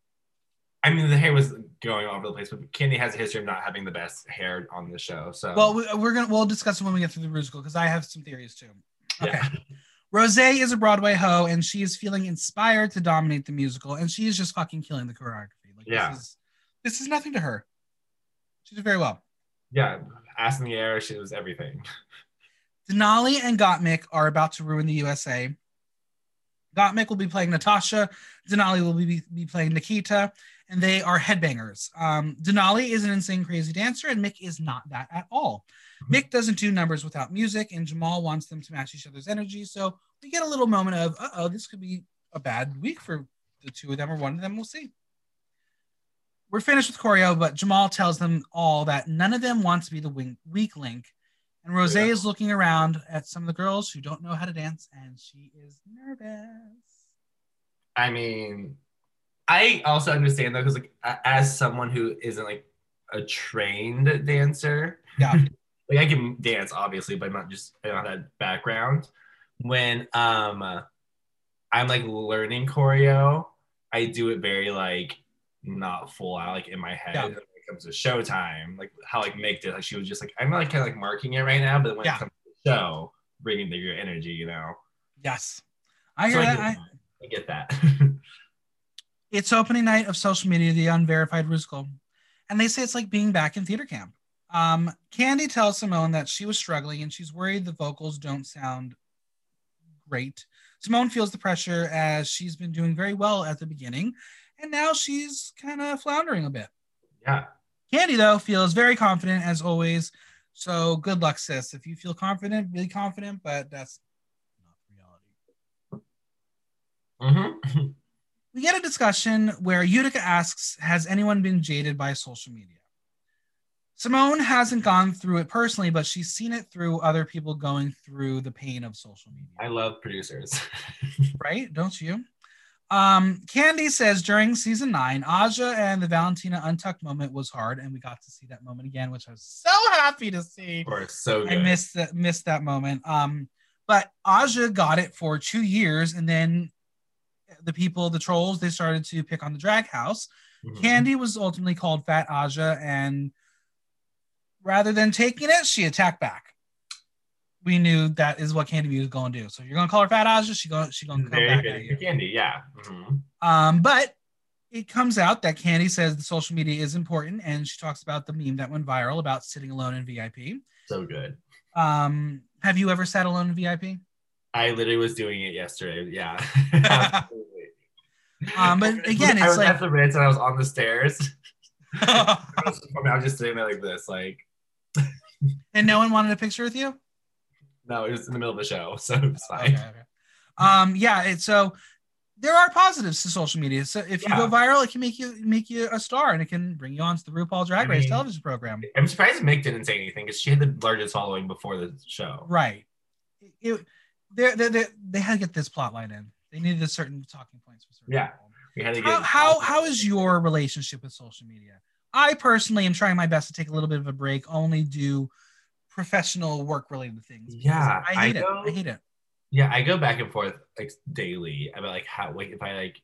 B: I mean, the hair was going all over the place. But Kandy has a history of not having the best hair on the show. So
A: Well, we- we're gonna we'll discuss it when we get through the musical because I have some theories too. Okay.
B: yeah.
A: Rose is a Broadway hoe, and she is feeling inspired to dominate the musical, and she is just fucking killing the choreography. Like,
B: Yeah.
A: this is this is nothing to her. She did very well.
B: yeah, ass in the air. She was everything.
A: Denali and Gottmik are about to ruin the USA. Gottmik will be playing Natasha. Denali will be, be playing Nikita, and they are headbangers. Um, Denali is an insane, crazy dancer, and Mik is not that at all. Mik doesn't do numbers without music, and Jamal wants them to match each other's energy. So we get a little moment of, uh oh, this could be a bad week for the two of them or one of them. We'll see. We're finished with choreo, but Jamal tells them all that none of them wants to be the wing- weak link. And Rose
B: Yeah.
A: is looking around at some of the girls who don't know how to dance, and she is nervous.
B: I mean, I also understand though, because like as someone who isn't like a trained dancer,
A: Yeah.
B: like I can dance obviously, but I'm not just I don't have that background. When um I'm like learning choreo, I do it very like not full out like in my head.
A: Yeah.
B: It comes to showtime, like how like make did, like she was just like I'm like kind of like marking it right now, but when
A: Yeah.
B: it comes to the show, bringing the, your energy, you know.
A: Yes. I
B: So
A: hear
B: I,
A: that.
B: get
A: I,
B: that. I get that.
A: it's opening night of social media, the unverified Rusical. And they say it's like being back in theater camp. Um, Kandy tells Symone that she was struggling and she's worried the vocals don't sound great. Symone feels the pressure as she's been doing very well at the beginning, and now she's kind of floundering a bit.
B: yeah.
A: Kandy, though, feels very confident as always. So good luck, sis. If you feel confident, really confident, but that's not reality.
B: hmm
A: we get a discussion where Utica asks, Has anyone been jaded by social media? Symone hasn't gone through it personally, but she's seen it through other people going through the pain of social media,
B: I love producers.
A: right? Don't you? Um, Kandy says during season nine, Aja and the Valentina untucked moment was hard, and we got to see that moment again, which I was so happy to see.
B: Of course, so good.
A: I missed that missed that moment. Um, but Aja got it for two years, and then the people, the trolls, they started to pick on the drag house.
B: Mhm.
A: Kandy was ultimately called Fat Aja, and rather than taking it, she attacked back. We knew that is what Kandy was going to do. So you're going to call her Fat Aja, she going she going to come
B: Very
A: back
B: good
A: at you.
B: candy, yeah. Mhm.
A: Um, but it comes out that Kandy says the social media is important, and she talks about the meme that went viral about sitting alone in VIP.
B: So good.
A: Um, have you ever sat alone in VIP?
B: I literally was doing it yesterday. Yeah.
A: Um, but again,
B: I
A: it's
B: was
A: like-
B: at the Ritz and I was on the stairs. I was, I was just sitting there like this, like
A: and no one wanted a picture with you.
B: No, it was in the middle of the show, so it was
A: Okay,
B: fine.
A: okay. Um, yeah. It's so there are positives to social media. So if you
B: Yeah.
A: go viral, it can make you make you a star, and it can bring you on to the RuPaul Drag
B: I
A: Race
B: mean-
A: television program.
B: I'm surprised Mik didn't say anything because she had the largest following before the show.
A: Right. It, they they they they had to get this plot line in. They needed a certain talking points for certain
B: Yeah.
A: people.
B: We had to
A: How,
B: get
A: how how is your relationship with social media? I personally am trying my best to take a little bit of a break, only do professional work related things.
B: Yeah,
A: I hate
B: I
A: it. I hate it.
B: Yeah, I go back and forth like daily about like how like if I like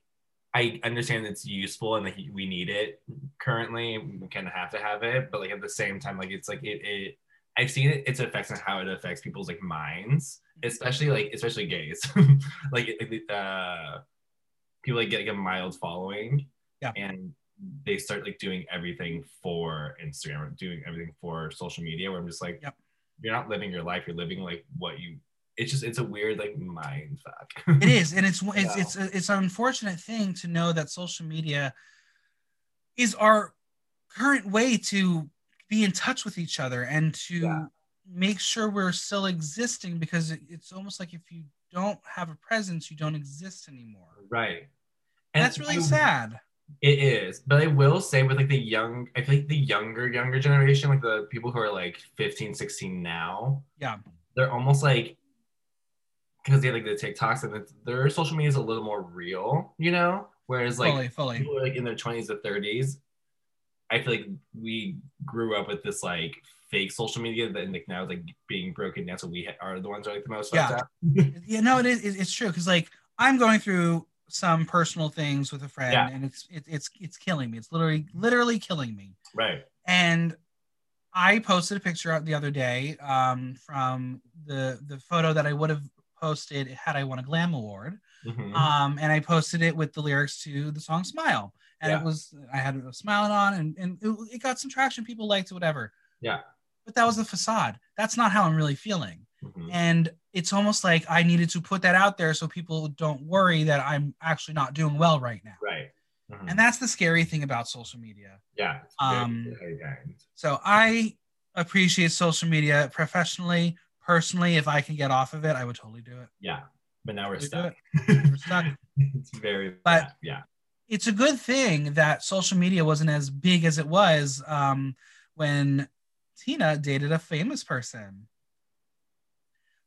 B: I understand it's useful and like we need it currently. We kind of have to have it, but like at the same time, like it's like it, it I've seen it its effects on how it affects people's like minds, especially like especially gays. like uh people like get like a mild following.
A: Yeah.
B: And they start like doing everything for Instagram or doing everything for social media where I'm just like,
A: Yep.
B: You're not living your life, you're living like what you it's just it's a weird like mind fuck.
A: It is, and it's it's
B: Yeah.
A: it's it's an unfortunate thing to know that social media is our current way to be in touch with each other and to
B: Yeah.
A: make sure we're still existing because it's almost like if you don't have a presence, you don't exist anymore.
B: right.
A: And that's really
B: I-
A: sad.
B: It is, but I will say with like the young, I feel like the younger, younger generation, like the people who are like 15, 16 now,
A: Yeah.
B: they're almost like because they have like the TikToks and their social media is a little more real, you know. Whereas like
A: fully, fully.
B: people like in their 20s to 30s, I feel like we grew up with this like fake social media that like now is like being broken down, so we are the ones who are like the most
A: Yeah. Yeah, no, it is. It's true because like I'm going through some personal things with a friend,
B: Yeah.
A: and it's it, it's it's killing me. It's literally literally killing me.
B: Right.
A: and I posted a picture out the other day um, from the the photo that I would have posted had I won a Glam Award,
B: Mhm.
A: um, and I posted it with the lyrics to the song "Smile," and
B: Yeah.
A: it was I had a smiling on, and and it, it got some traction. People liked it, whatever.
B: Yeah.
A: but that was a facade. That's not how I'm really feeling.
B: Mhm.
A: And it's almost like I needed to put that out there so people don't worry that I'm actually not doing well right now.
B: Right. Mhm.
A: And that's the scary thing about social media.
B: yeah. very
A: um. So I appreciate social media professionally, personally. If I can get off of it, I would totally do it.
B: Yeah. But now we're
A: Totally
B: stuck.
A: We're stuck.
B: it's very
A: But-
B: bad. yeah.
A: It's a good thing that social media wasn't as big as it was um, when Tina dated a famous person.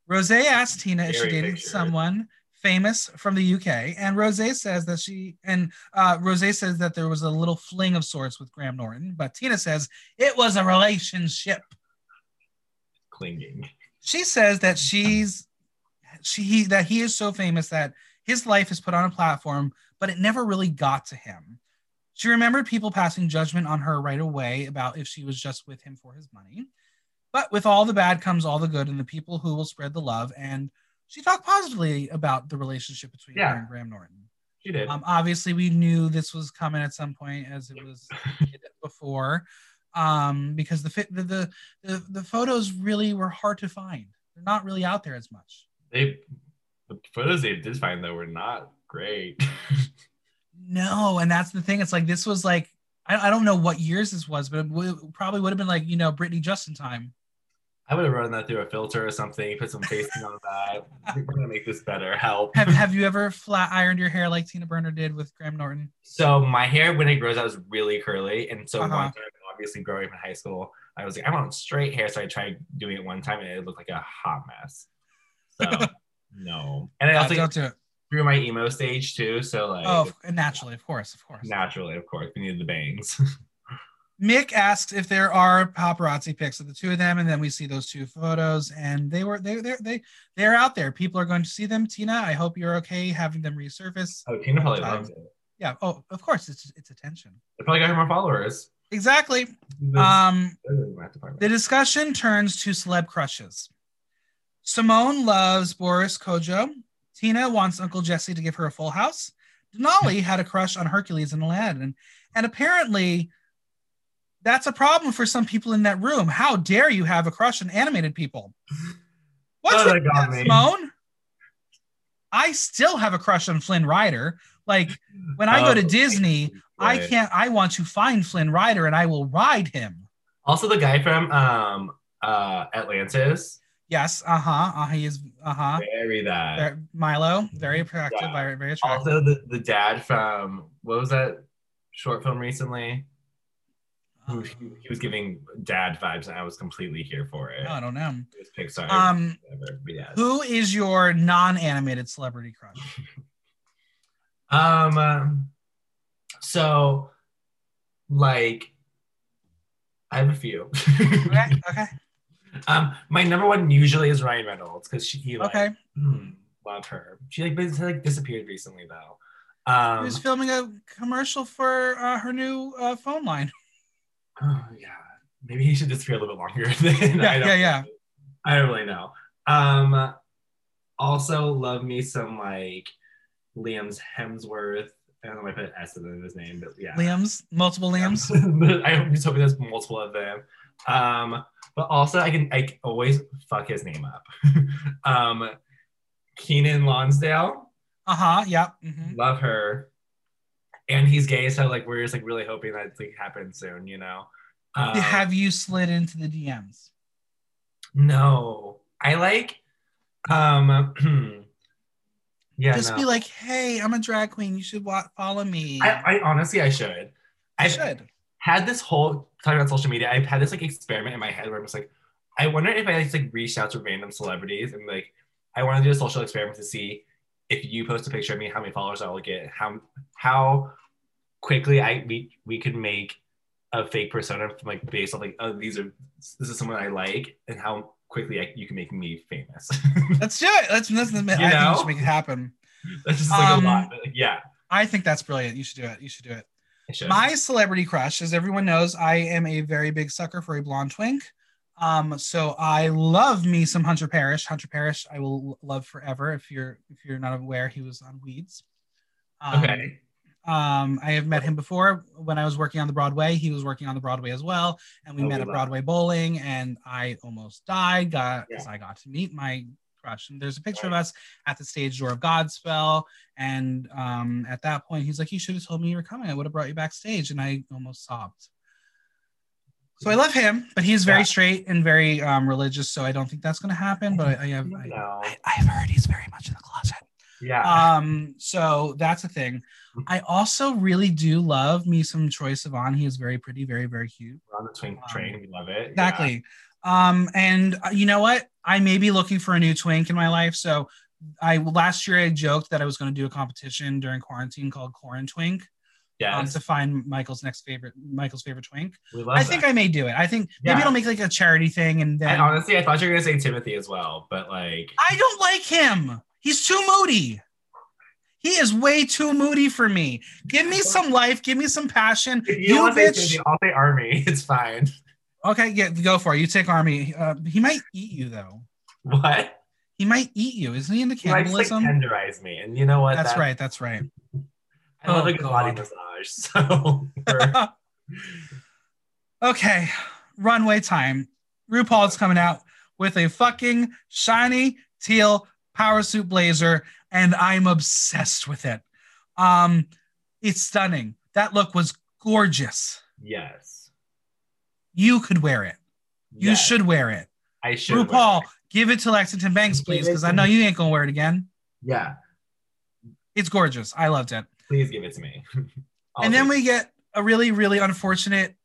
A: Rose asked Tina if she dated
B: picture.
A: someone famous from the UK, and Rose says that she and uh, Rose says that there was a little fling of sorts with Graham Norton, but Tina says it was a relationship.
B: Clinging.
A: She says that she's she he, that he is so famous that his life is put on a platform, but it never really got to him. She remembered people passing judgment on her right away about if she was just with him for his money. But with all the bad comes all the good and the people who will spread the love. And she talked positively about the relationship between
B: Yeah.
A: her and Graham Norton.
B: She did.
A: Um, obviously, we knew this was coming at some point as it was before, um, because the, the, the the the photos really were hard to find. They're not really out there as much.
B: they the photos they did find though were not great.
A: No, and that's the thing. It's like this was like I, I don't know what years this was, but it w- probably would have been like you know Britney Justin time.
B: I would have run that through a filter or something, put some facing on that. We're gonna make this better. Help.
A: Have Have you ever flat ironed your hair like Tina Burner did with Graham Norton?
B: So my hair when it grows out is really curly, and so
A: Uh-huh.
B: one time, obviously growing up in high school, I was like, I want straight hair, so I tried doing it one time, and it looked like a hot mess. So no, and I
A: Uh,
B: also
A: don't do it.
B: through my emo stage too, so like
A: Oh, naturally, of course, of course.
B: naturally, of course, we needed the bangs.
A: Mik asks if there are paparazzi pics of the two of them, and then we see those two photos, and they were they they they they're out there. People are going to see them. Tina, I hope you're okay having them resurface.
B: oh, Tina probably loves it.
A: Yeah. Oh, of course, it's it's attention.
B: They probably got more followers.
A: Exactly. Um,
B: that's what we have to talk about.
A: the discussion turns to celeb crushes. Symone loves Boris Kodjoe. Tina wants Uncle Jesse to give her a full house. Denali had a crush on Hercules and Aladdin, and apparently. That's a problem for some people in that room. How dare you have a crush on animated people? What's
B: Oh,
A: with
B: that.
A: Symone? I still have a crush on Flynn Rider. Like when I go to
B: Oh,
A: Disney, I can't. I want to find Flynn Rider and I will ride him.
B: Also, the guy from um uh Atlantis,
A: Yes. Uh huh. Uh, he is. Uh huh.
B: very that.
A: Milo, very attractive.
B: Yeah.
A: Very, very attractive.
B: Also, the the dad from what was that short film recently? Who he, he was giving dad vibes, and I was completely here for it.
A: Oh, I don't know.
B: It was Pixar.
A: Um,
B: whatever, yes.
A: who is your non-animated celebrity crush?
B: Um, um, so like, I have a few.
A: Okay. Okay.
B: um, my number one usually is Ryan Reynolds because she he like
A: Okay.
B: hmm, love her. She like but like disappeared recently though.
A: He
B: Um,
A: was filming a commercial for uh, her new uh, phone line.
B: Oh, yeah, maybe he should disappear a little bit longer. Than
A: Yeah,
B: I don't
A: yeah, yeah.
B: I don't really know. Um, also love me some like Liam's Hemsworth. I don't know if I put S in his name, but yeah.
A: Liam's, multiple Liam's.
B: I'm just hoping there's multiple of them. Um, but also I can I always fuck his name up. um, Keiynan Lonsdale,
A: Uh huh. Yeah. mhm.
B: love her, and he's gay, so like we're just like really hoping that it's like happens soon, you know. Um,
A: Have you slid into the DMs?
B: no, I like, um, yeah,
A: Just
B: no.
A: be like, hey, I'm a drag queen. You should wa- follow me.
B: I, I honestly I should.
A: I
B: I
A: should.
B: had this whole talking about social media. I've had this like experiment in my head where I'm just like, I wonder if I just like reached out to random celebrities and like I want to do a social experiment to see if you post a picture of me, how many followers I will get, how how quickly I we we could make a fake persona from like based on like oh these are this is someone I like and how quickly I, you can make me famous.
A: Let's do it. Let's, let's I think we
B: know?
A: should make it happen.
B: That's just like
A: Um,
B: a lot. But, like, yeah,
A: I think that's brilliant. You should do it. You should do it.
B: I should.
A: My celebrity crush, as everyone knows, I am a very big sucker for a blonde twink. Um, so I love me some Hunter Parrish. Hunter Parrish, I will love forever. If you're if you're not aware, he was on Weeds. Um,
B: okay.
A: Um, I have met him before when I was working on the Broadway. He was working on the Broadway as well, and we
B: Oh,
A: met
B: we
A: at Broadway bowling. And I almost died. Got
B: Yeah.
A: I got to meet my crush. And there's a picture of us at the stage door of Godspell. And um, at that point, he's like, "You should have told me you were coming. I would have brought you backstage." And I almost sobbed. So I love him, but he's very
B: Yeah.
A: straight and very um, religious. So I don't think that's going to happen. But I, I have I,
B: No.
A: I, I've heard he's very much in the closet.
B: Yeah.
A: Um, so that's a thing. I also really do love me some Troye Sivan. He is very pretty, very, very cute.
B: We're on the twink
A: um,
B: train. We love it.
A: Exactly. Um, and uh, you know what? I may be looking for a new twink in my life. So I last year I joked that I was going to do a competition during quarantine called Quarant Twink
B: Yeah.
A: um, to find Michael's next favorite, Michael's favorite twink. I think I may do it. I think maybe it'll make like a charity thing, and then
B: And honestly, I thought you were gonna say Timothy as well, but like,
A: I don't like him. He's too moody. He is way too moody for me. Give me some life. Give me some passion.
B: if you,
A: You
B: don't want to say
A: bitch.
B: Timothy, I'll say Armie. It's fine.
A: Okay, yeah, go for it. You take Armie. Uh, he might eat you though.
B: What?
A: He might eat you. Isn't he into
B: He likes like
A: cannibalism?
B: tenderize me, and you know what?
A: that's
B: That-
A: right. That's right.
B: I love
A: Oh,
B: a body massage. So
A: okay, runway time. RuPaul's coming out with a fucking shiny teal power suit blazer, and I'm obsessed with it. Um, it's stunning. That look was gorgeous.
B: yes,
A: You could wear it. You
B: Yes,
A: should wear it.
B: I should.
A: RuPaul,
B: it.
A: give it to Lexington Banks, please, because I know you ain't gonna wear it again.
B: Yeah,
A: It's gorgeous. I loved it.
B: Please give it to me.
A: And then we get a really, really unfortunate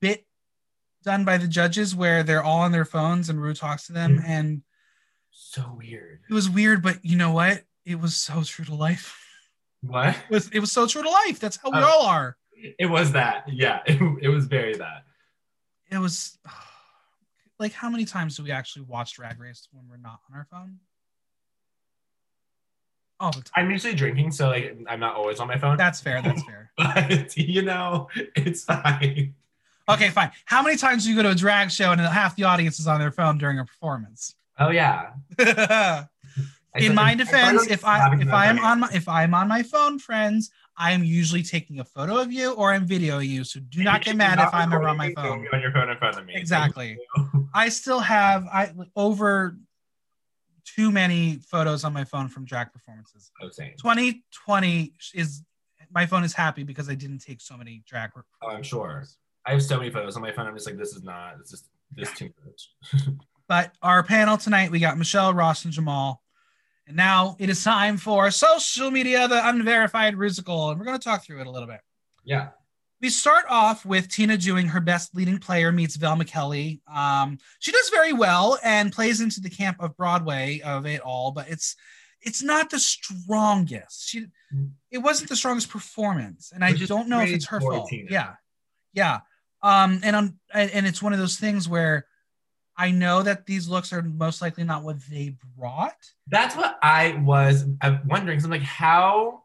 A: bit done by the judges where they're all on their phones and Ru talks to them.
B: Mhm.
A: And
B: so weird.
A: it was weird, but you know what? It was so true to life.
B: What?
A: It was, it was so true to life. That's how we
B: Oh.
A: all are.
B: It was that. Yeah, it, it was very that.
A: It was like, how many times do we actually watch Drag Race when we're not on our phone? All the time.
B: I'm usually drinking, so like I'm not always on my phone.
A: That's fair. That's fair.
B: but you know, it's fine.
A: Okay, fine. How many times do you go to a drag show and half the audience is on their phone during a performance?
B: Oh yeah.
A: In my defense, if I if I am on my if I'm on my phone, friends, I'm usually taking a photo of you or I'm videoing you. So do not get mad
B: not
A: if I'm on my phone.
B: On your phone in front of me.
A: Exactly. I still have I over too many photos on my phone from drag performances.
B: Oh, same.
A: 2020 is my phone is happy because I didn't take so many drag.
B: Oh, I'm sure. I have so many photos on my phone. I'm just like, this is not. This is this too much.
A: But our panel tonight, we got Michelle, Ross, and Jamal. And now it is time for social media, the unverified musical, and we're going to talk through it a little bit.
B: yeah.
A: We start off with Tina doing her best leading player meets Velma Kelly. Um, she does very well and plays into the camp of Broadway of it all, but it's it's not the strongest. She it wasn't the strongest performance, and I don't know if it's her fault.
B: Tina.
A: Yeah, yeah. Um, and on and, it's one of those things where I know that these looks are most likely not what they brought.
B: That's what I was uh, wondering. So I'm like, how?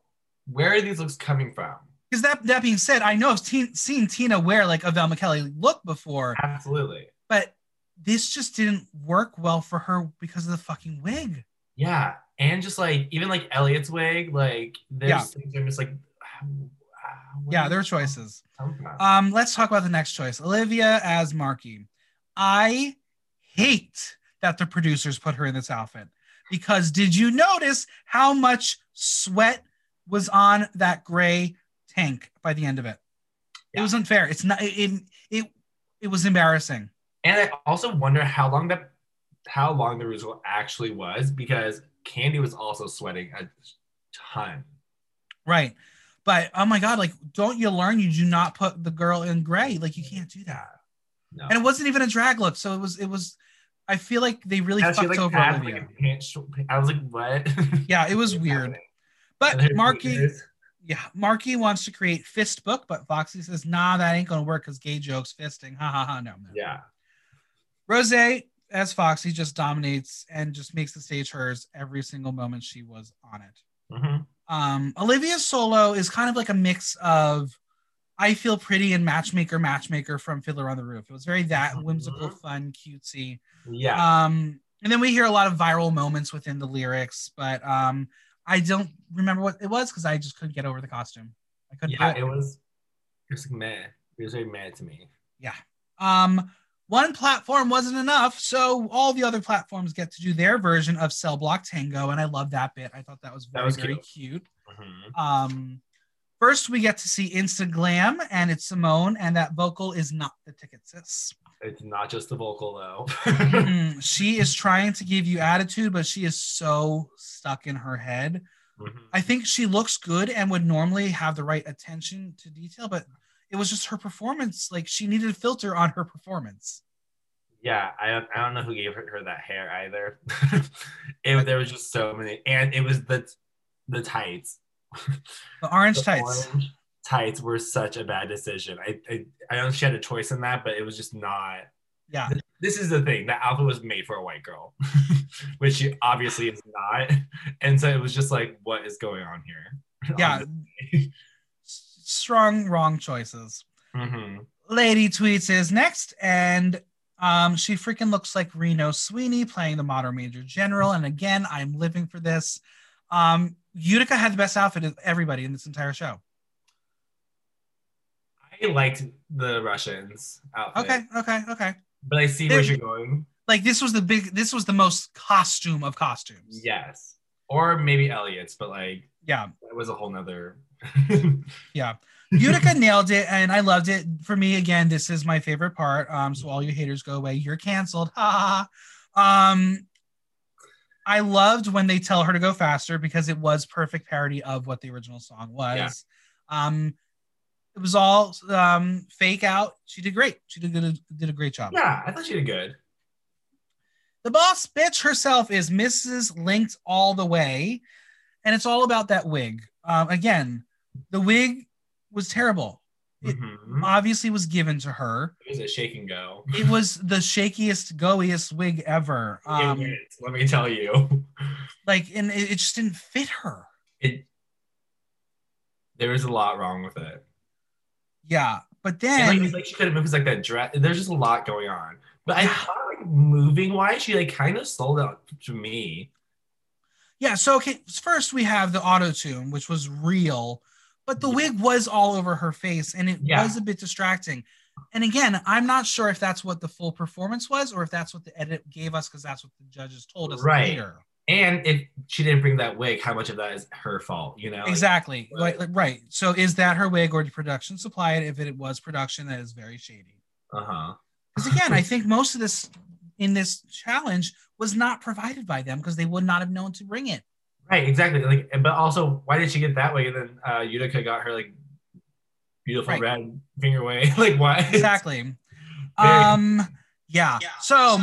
B: Where are these looks coming from?
A: Because that that being said, I know I've seen, seen Tina wear like a Velma Kelly look before,
B: Absolutely.
A: but this just didn't work well for her because of the fucking wig.
B: Yeah, and just like even like Elliott's wig, like there's
A: Yeah.
B: things I'm just like, ah,
A: Yeah, are choices. Um, let's talk about the next choice. Olivia as Marky. I hate that the producers put her in this outfit because did you notice how much sweat was on that gray tank by the end of it? It was unfair. It's not it it it was embarrassing.
B: And I also wonder how long that how long the musical actually was because Kandy was also sweating a ton.
A: Right. But oh my god, like don't you learn you do not put the girl in gray? Like you can't do that.
B: No.
A: And it wasn't even a drag look, so it was it was I feel like they really fucked
B: like,
A: over Olivia.
B: like, I was like, what?
A: Yeah, it was weird.
B: happening?
A: But Marky, yeah, Marky wants to create fist book, but Foxy says, nah, that ain't gonna work because gay jokes, fisting. Ha ha ha. No, no.
B: Yeah.
A: Rose as Foxy just dominates and just makes the stage hers every single moment she was on it.
B: Mhm.
A: Um, Olivia's solo is kind of like a mix of I Feel Pretty and Matchmaker Matchmaker from Fiddler on the Roof. It was very that
B: Mhm.
A: whimsical, fun, cutesy.
B: Yeah.
A: Um, and then we hear a lot of viral moments within the lyrics, but um, I don't remember what it was because I just couldn't get over the costume. I couldn't
B: Yeah,
A: it.
B: it was. It was like meh. It was very mad to me. Yeah.
A: Um, one platform wasn't enough, so all the other platforms get to do their version of Cell Block Tango, and I love that bit. I thought that was
B: That
A: very
B: was
A: very
B: cute.
A: cute.
B: Mhm.
A: Um, first we get to see Insta Glam, and it's Symone, and that vocal is not the ticket sis.
B: It's not just the vocal though.
A: She is trying to give you attitude, but she is so stuck in her head.
B: Mhm.
A: I think she looks good and would normally have the right attention to detail, but it was just her performance. Like she needed a filter on her performance.
B: Yeah, I don't, I don't know who gave her, her that hair either. it, there was just so many, and it was the the tights.
A: The orange
B: The
A: tights.
B: orange tights were such a bad decision. I, I I don't know if she had a choice in that, but it was just not.
A: Yeah.
B: This is the thing. That outfit was made for a white girl, which she obviously is not. And so it was just like, what is going on here?
A: Yeah. Strong wrong choices.
B: hmm
A: Lady tweets is next, and um, she freaking looks like Reno Sweeney playing the modern major general. And again, I'm living for this. Um, Utica had the best outfit of everybody in this entire show.
B: I liked the Russians outfit.
A: Okay, okay, okay.
B: But I see where you're going.
A: Like this was the big, this was the most costume of costumes.
B: Yes. Or maybe Elliott's, but like
A: Yeah,
B: It was a whole nother.
A: yeah. Utica nailed it, and I loved it. For me, again, this is my favorite part. Um, so all you haters go away. You're canceled. Ha ha. ha. Um, I loved when they tell her to go faster because it was perfect parody of what the original song was. Um, it was all um fake out. She did great. She did a, did a great job.
B: yeah, I thought she did good.
A: The boss bitch herself is Mrs. Linked all the way, and it's all about that wig. Um, again, the wig was terrible. It-
B: Mhm.
A: Obviously, was given to her.
B: It was a shake and go.
A: It was the shakiest, goiest wig ever. Um,
B: went, let me tell you.
A: like, and it, it just didn't fit her.
B: It there was a lot wrong with it.
A: Yeah, but
B: And
A: then
B: like, like she could have moved like that dress. There's just a lot going on. But I thought like moving wise, she like kind of sold out to me.
A: yeah. So okay, first we have the auto tune, which was real, but the
B: Yeah.
A: wig was all over her face, and it
B: Yeah.
A: was a bit distracting. And again, I'm not sure if that's what the full performance was, or if that's what the edit gave us, because that's what the judges told us
B: Right.
A: later.
B: And if she didn't bring that wig, how much of that is her fault? You know? Like,
A: exactly.
B: right.
A: Right. right. So is that her wig, or did production supply it? If it was production, that is very shady.
B: uh-huh.
A: Because again, I think most of this in this challenge was not provided by them because they would not have known to bring it.
B: Right, exactly. Like, but also, why did she get that way? And then uh, Utica got her like beautiful
A: Right.
B: red finger way. like, why?
A: Exactly.
B: Very-
A: um. Yeah. So,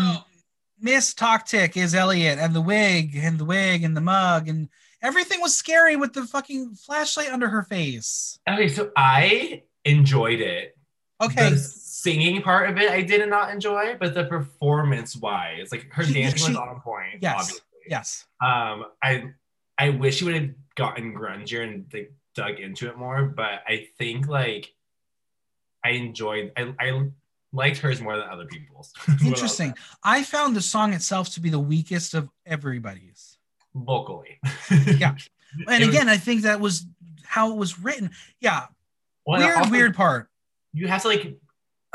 A: Miss Toctic is Elliott, and the wig, and the wig, and the mug, and everything was scary with the fucking flashlight under her face.
B: Okay, so I enjoyed it.
A: Okay.
B: The singing part of it, I did not enjoy, but the performance wise, like her
A: She-
B: dancing
A: she-
B: was on point.
A: yes.
B: Obviously.
A: Yes.
B: Um, I I wish she would have gotten grungier and like dug into it more, but I think like I enjoyed. I I liked hers more than other people's.
A: Interesting. I found the song itself to be the weakest of everybody's.
B: vocally.
A: Yeah. And
B: It was-
A: again, I think that was how it was written. Yeah.
B: Well,
A: weird,
B: also,
A: weird part.
B: You have to like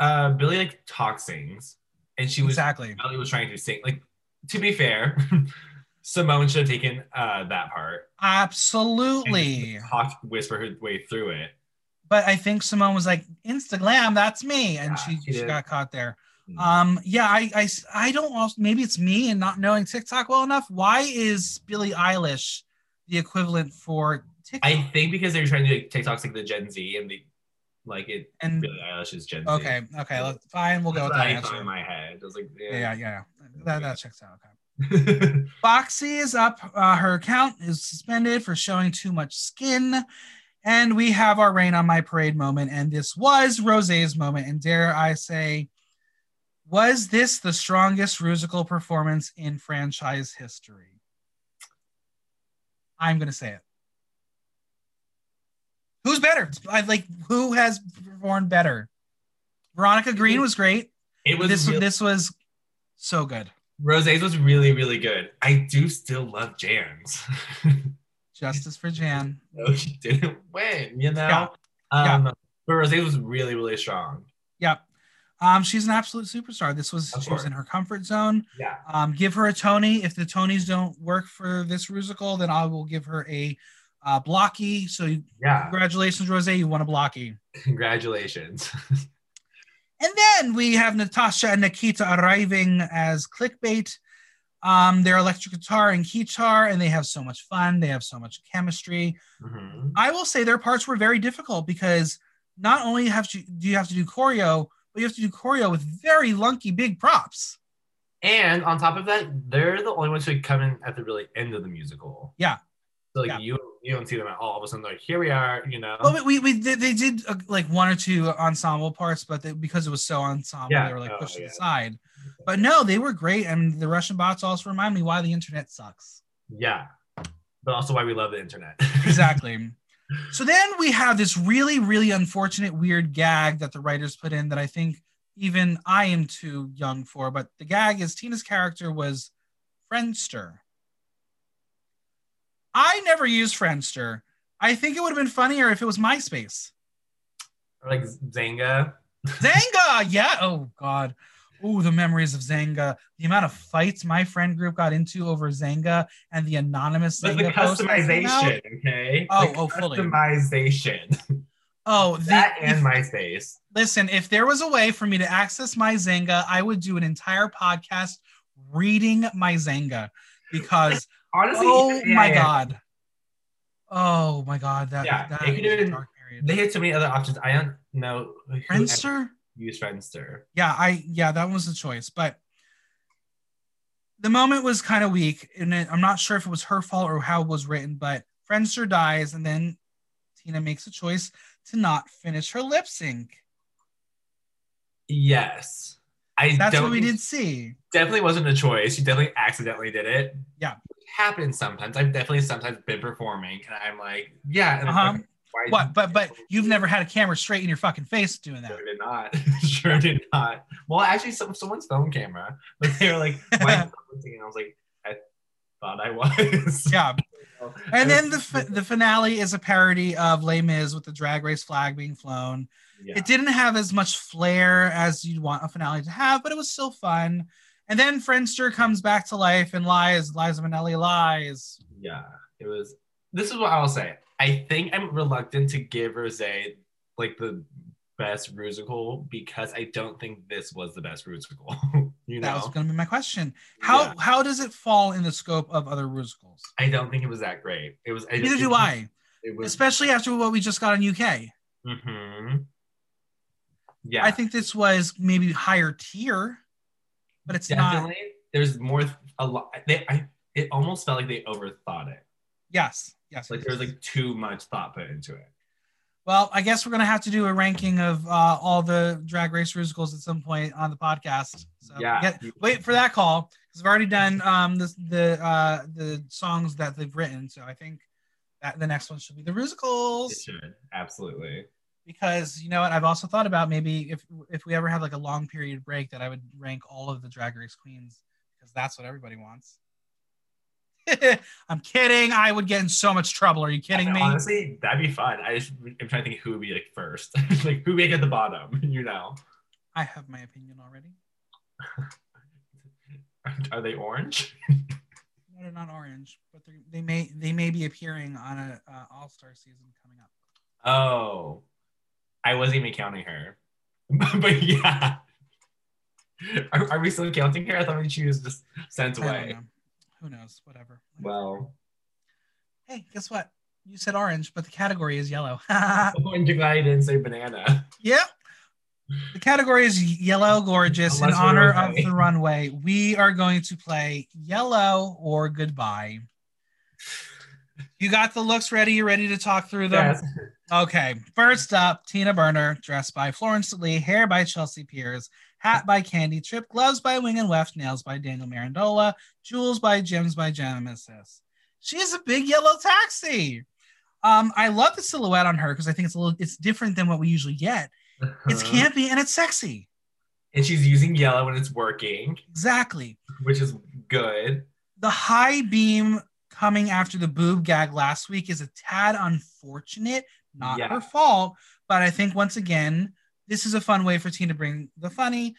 B: uh Billie like talk sings and she was
A: exactly.
B: Billie was trying to sing. Like to be fair, Symone should have taken uh that part.
A: Absolutely.
B: talked whisper her way through it.
A: But I think Symone was like, Insta glam, that's me. And
B: Yeah,
A: she,
B: she
A: she got caught there.
B: Mm.
A: Um, yeah, I, I, I don't also, maybe it's me and not knowing TikTok well enough. Why is Billie Eilish the equivalent for TikTok?
B: I think because they're trying to do TikToks like the Gen Z and the like it
A: and
B: Billie Eilish is Gen Z.
A: okay, okay, fine, we'll go with that
B: I
A: answer.
B: in my head. I was like,
A: Yeah, yeah, yeah. That, that checks out. Okay.
B: yeah.
A: Foxy is up. Uh, her account is suspended for showing too much skin. And we have our rain on my parade moment. And this was Rose's moment. And dare I say, was this the strongest musical performance in franchise history? I'm going to say it. Who's better? I like who has performed better? Veronica Green was great.
B: it was
A: This
B: really,
A: this was so good.
B: Rose's was really, really good. I do still love Jan's.
A: Justice for Jan.
B: no, she didn't win, you know?
A: Yeah.
B: Um, but Rose was really, really strong.
A: Yep. Um, she's an absolute superstar. This was
B: Of
A: she was in her comfort zone.
B: Yeah.
A: Um, give her a Tony. If the Tonys don't work for this musical, then I will give her a uh, Blocky. So
B: Yeah.
A: congratulations, Rose, you won a Blocky.
B: Congratulations.
A: And then we have Natasha and Nikita arriving as clickbait. Um, they're electric guitar and guitar, and they have so much fun. They have so much chemistry.
B: Mhm.
A: I will say their parts were very difficult because not only have to do you have to do choreo, but you have to do choreo with very lunky big props.
B: And on top of that, they're the only ones who come in at the really end of the musical.
A: Yeah.
B: So like
A: Yeah.
B: you you don't see them at all. All of a sudden, like here we are. You know.
A: Well, we, we did, they did uh, like one or two ensemble parts, but they, because it was so ensemble,
B: Yeah.
A: they were like
B: Oh,
A: pushed to
B: yeah.
A: the side. But no, they were great, and the Russian bots also remind me why the internet sucks.
B: yeah. But also why we love the internet.
A: Exactly. so then we have this really, really unfortunate, weird gag that the writers put in that I think even I am too young for. But the gag is Tina's character was Friendster. I never used Friendster. I think it would have been funnier if it was MySpace.
B: Like Xanga.
A: Xanga, yeah. Oh God. Oh, the memories of Xanga. The amount of fights my friend group got into over Xanga and the anonymous
B: But the
A: Xanga post that came out.
B: customization, okay?
A: Oh,
B: The
A: oh, fully.
B: Customization.
A: Oh, the,
B: that and
A: if-
B: MySpace.
A: listen. If there was a way for me to access my Xanga, I would do an entire podcast reading my Xanga because
B: Honestly,
A: oh
B: even
A: my
B: AIM,
A: god, oh my god, that
B: Yeah,
A: that
B: could
A: was a dark period.
B: They had so many other options. I don't know
A: Friendster.
B: Used Friendster.
A: yeah i yeah that was the choice but the moment was kind of weak and it, i'm not sure if it was her fault or how it was written but friendster dies and then tina makes a choice to not finish her lip sync
B: Yes. I
A: that's what we did see
B: Definitely wasn't a choice. She definitely accidentally did it.
A: Yeah.
B: It happens sometimes. I've definitely sometimes been performing and I'm like, yeah. And
A: Uh-huh.
B: like, why
A: what but but you've never had a camera straight in your fucking face doing that
B: Sure did not. sure did not. Well, actually, some someone's phone camera, but they were like, "Why?" singing?" I was like, "I thought I was."
A: yeah and then the the finale is a parody of Les Mis with the drag race flag being flown
B: yeah.
A: It didn't have as much flair as you'd want a finale to have, but it was still fun. And then Friendster comes back to life and lies, Liza Minnelli lies.
B: yeah, it was. This is what I will say. I think I'm reluctant to give Rose like the best musical because I don't think this was the best musical. you
A: That
B: know,
A: was going to be my question. How
B: Yeah.
A: how does it fall in the scope of other musicals?
B: I don't think it was that great. It was. I
A: Neither
B: just-
A: do I,
B: It was.
A: especially after what we just got in UK.
B: Mm-hmm. Yeah,
A: I think this was maybe higher tier, but it's not.
B: There's more. A lot. They. I. It almost felt like they overthought it.
A: Yes, yes.
B: like there was like too much thought put into it.
A: Well, I guess we're gonna have to do a ranking of uh, all the Drag Race musicals at some point on the podcast. So
B: Yeah.
A: get- wait for that call because I've already done um, the the uh, the songs that they've written. So I think that the next one should be the
B: It
A: musicals
B: should absolutely.
A: because you know what I've also thought about maybe if if we ever have like a long period break that I would rank all of the Drag Race queens because that's what everybody wants. I'm kidding. I would get in so much trouble. Are you kidding
B: I-
A: me?
B: Honestly, that'd be fun. I just I'm trying to think who would be like first, like who would be at the bottom. You know,
A: I have my opinion already.
B: are they orange?
A: No, they're not orange, but they're- may they may be appearing on a uh, All Star season coming up.
B: Oh, I wasn't even counting her, but yeah. Are, are we still counting her? I thought she was just sent away.
A: Who knows? Whatever.
B: Well,
A: hey, guess what? You said orange, but the category is yellow.
B: I'm glad I didn't say banana.
A: yep. The category is yellow gorgeous in
B: Unless we're
A: honor of the runway. We are going to play yellow or goodbye. You got the looks ready? You ready to talk through them?
B: Yes.
A: Okay, first up, Tina Burner, dressed by Florence Lee, hair by Chelsea Piers, hat by Candy Trip, gloves by Wing and Weft, nails by Daniel Marandola, jewels by Gems by Genesis. She is a big yellow taxi. Um, I love the silhouette on her because I think it's a little, it's different than what we usually get. It's
B: Uh-huh.
A: campy and it's sexy.
B: and she's using yellow when it's working,
A: Exactly.
B: which is good.
A: The high beam coming after the boob gag last week is a tad unfortunate, not
B: Yeah.
A: her fault, But I think once again, this is a fun way for Teen to bring the funny.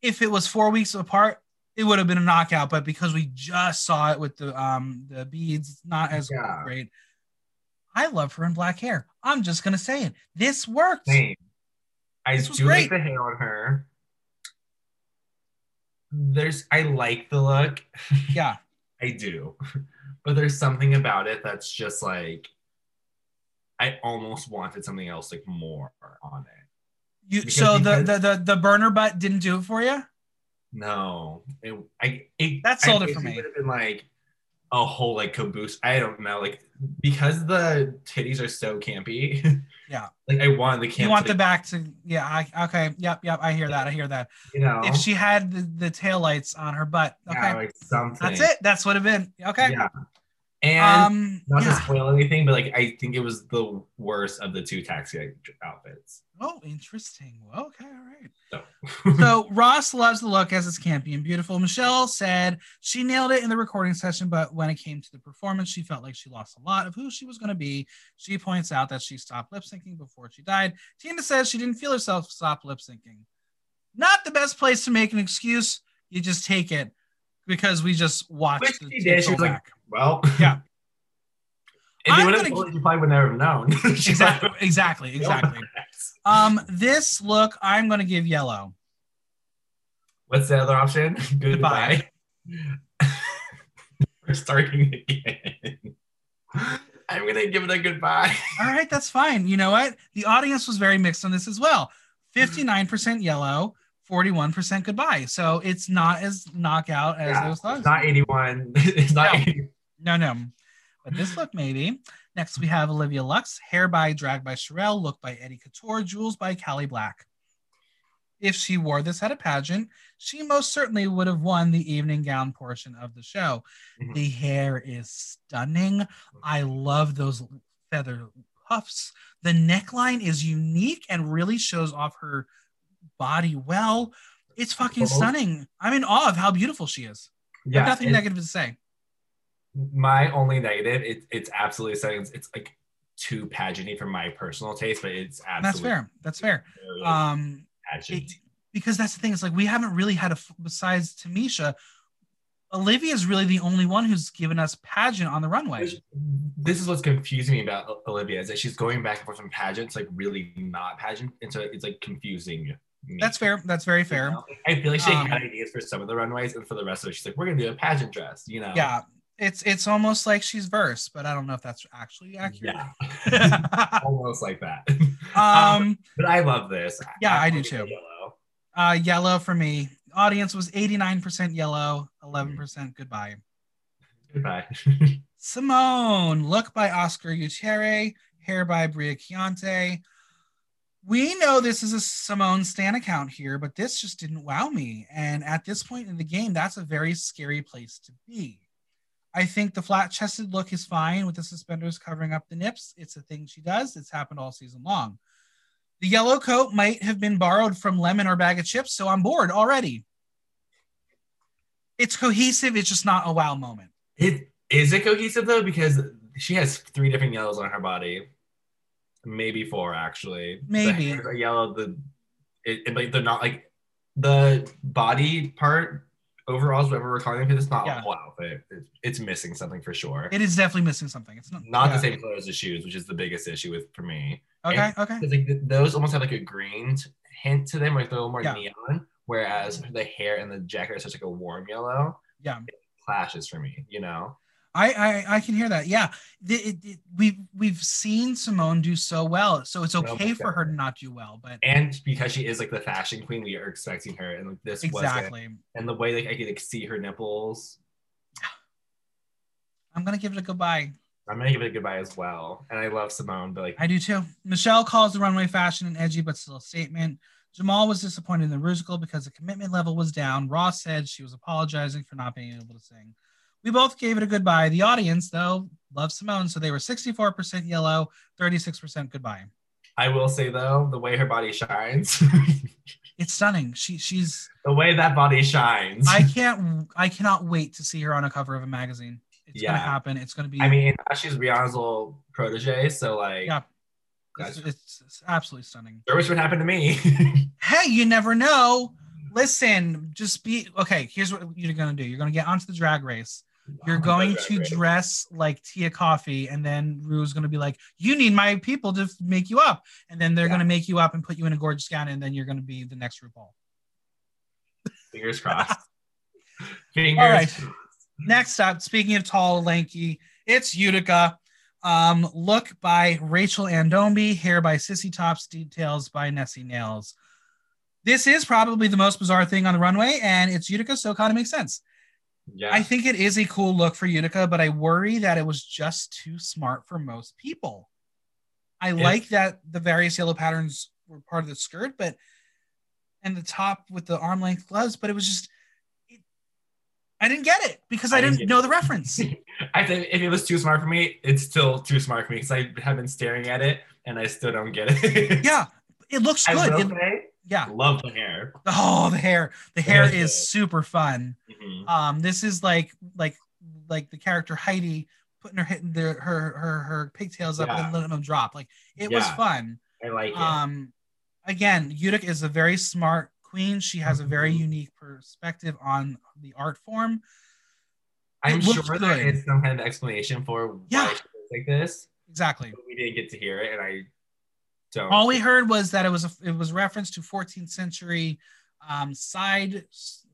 A: If it was four weeks apart, it would have been a knockout. But because we just saw it with the um the beads, not as
B: Yeah.
A: great. I love her in black hair. I'm just gonna say it. This worked.
B: Same. I
A: This
B: do like the hair on her. There's I like the look.
A: Yeah.
B: I do. But there's something about it that's just like I almost wanted something else like more on it.
A: You so the, the the the burner butt didn't do it for you?
B: No. It I it
A: That sold
B: I
A: it for me.
B: would have been like a whole like caboose. I don't know, like because the titties are so campy.
A: Yeah.
B: Like I want the camp.
A: You want the back to yeah, I okay, yep, yep, I hear that. I hear that.
B: you know,
A: If she had the, the tail lights on her butt, okay.
B: yeah, like something.
A: That's it. That's what it been. Okay.
B: Yeah. And
A: Um
B: not to spoil anything, but like I think it was the worst of the two taxi outfits.
A: Oh, interesting. Well, okay, all right.
B: So,
A: So Ross loves the look as it's campy and beautiful. Michelle said she nailed it in the recording session, but when it came to the performance, she felt like she lost a lot of who she was going to be. She points out that she stopped lip syncing before she died. Tina says she didn't feel herself stop lip syncing. Not the best place to make an excuse. You just take it because we just watched
B: she did. She was like,
A: back.
B: well,
A: Yeah.
B: You would have told you probably would never have known.
A: Exactly, exactly, exactly. Um, this look I'm going to give yellow.
B: What's the other option? Goodbye. We're starting again. I'm gonna give it a goodbye.
A: All right, that's fine. You know what? The audience was very mixed on this as well. 59% yellow, 41% goodbye. So it's not as knockout as
B: Yeah,
A: those thugs.
B: It's not 81. It's not
A: No.
B: 80.
A: No, no. But this look, maybe. Next, we have Olivia Lux, hair by Drag by Sherelle, look by Eddie Couture, jewels by Callie Black. If she wore this at a pageant, she most certainly would have won the evening gown portion of the show.
B: Mhm.
A: The hair is stunning. I love those feather puffs. The neckline is unique and really shows off her body well. It's fucking stunning. I'm in awe of how beautiful she is.
B: Yeah,
A: nothing negative to say.
B: My only negative, it, it's absolutely setting. It's, it's like too pageanty for my personal taste, but it's absolutely
A: that's fair. That's fair. Um, it, because that's the thing. It's like we haven't really had a f- besides Tamisha. Olivia is really the only one who's given us pageant on the runway.
B: This is what's confusing me about Olivia is that she's going back and forth from pageants, like really not pageant, and so it's like confusing. Me.
A: That's fair. That's very
B: You
A: fair.
B: know? I feel like she
A: Um,
B: had ideas for some of the runways, and for the rest of it, she's like, "We're gonna do a pageant dress," you know?
A: Yeah, it's it's almost like she's verse, but I don't know if that's actually accurate.
B: yeah, almost like that.
A: um,
B: but I love this.
A: Yeah, I
B: I'm
A: do too.
B: Yellow.
A: uh, yellow for me. Audience was 89% yellow, 11% goodbye.
B: Goodbye.
A: Symone, look by Oscar Gutierrez, hair by Bria Chiante. We know this is a Symone Stan account here, but this just didn't wow me. And at this point in the game, that's a very scary place to be. I think the flat chested look is fine with the suspenders covering up the nips. It's a thing she does, it's happened all season long. The yellow coat might have been borrowed from Lemon or Bag of Chips, so I'm bored already. It's cohesive, it's just not a wow moment.
B: It is it cohesive though because she has three different yellows on her body, maybe four actually.
A: Maybe.
B: the yellow. The it, it- like they're not like the body part overalls whatever we're calling it. It's not
A: Yeah.
B: a whole outfit. It, it's missing something for sure.
A: It is definitely missing something. It's not,
B: not
A: yeah.
B: the same color as the shoes, which is the biggest issue with for me.
A: Okay,
B: And-
A: okay.
B: Because like those almost have like a green hint to them, like they're a little more
A: Yeah.
B: neon. Whereas the hair and the jacket are such like a warm yellow.
A: Yeah.
B: Clashes for me, you know.
A: I, I I can hear that. Yeah, the, it, it, we've we've seen Symone do so well, so it's oh,
B: Well,
A: okay for her to not do well. But
B: and because she is like the fashion queen, we are expecting her, and like, this wasn't.
A: exactly,
B: And the way like I could like see her nipples,
A: I'm gonna give it a goodbye.
B: I'm gonna give it a goodbye as well. And I love Symone, but like
A: I do too. Michelle calls the runway fashion an edgy but still a statement. Jamal was disappointed in the musical because the commitment level was down. Ross said she was apologizing for not being able to sing. We both gave it a goodbye. The audience, though, loved Symone, so they were 64% yellow, 36% goodbye.
B: I will say though, the way her body shines,
A: It's stunning. She she's
B: the way that body shines.
A: I can't. I cannot wait to see her on a cover of a magazine. It's gonna happen. It's gonna be.
B: I mean, she's Rihanna's little protege, so like
A: Yeah. It's, it's, it's absolutely stunning.
B: I wish what happened to me.
A: Hey, you never know. Listen, just be okay. Here's what you're gonna do. You're gonna get onto the drag race. You're going to dress like Tia Kofi, and then Ru's gonna be like, "You need my people to make you up," and then they're
B: Yeah.
A: gonna make you up and put you in a gorgeous gown, and then you're gonna be the next RuPaul.
B: Fingers crossed. Fingers.
A: All right. Next up, speaking of tall, lanky, it's Utica. Um, look by Rachel Andombi, hair by Sissy Tops, details by Nessie Nails. This is probably the most bizarre thing on the runway, and it's Utica, so it kind of makes sense.
B: Yeah.
A: I think it is a cool look for Utica, but I worry that it was just too smart for most people. I like that the various yellow patterns were part of the skirt, but and the top with the arm length gloves, but it was just it, I didn't get it because I,
B: I
A: didn't,
B: didn't
A: know the reference.
B: I think if it was too smart for me, it's still too smart for me because I have been staring at it and I still don't get it.
A: yeah, it looks good. It-
B: say,
A: yeah.
B: love the hair.
A: Oh, the hair. The
B: The
A: hair
B: hair's
A: is
B: good.
A: super fun.
B: Mhm.
A: Um, this is like like like the character Heidi putting her hitting the her her her pigtails up
B: Yeah.
A: and letting them drop. Like it was fun.
B: I like it.
A: Um, again, Utica is a very smart queen. She has a very
B: Mhm.
A: unique perspective on the art form.
B: I'm sure there is some kind of explanation for
A: Yeah.
B: why she looks like this.
A: Exactly.
B: But we didn't get to hear it, and I don't.
A: All we heard was that it was a, it was reference to 14th century um, side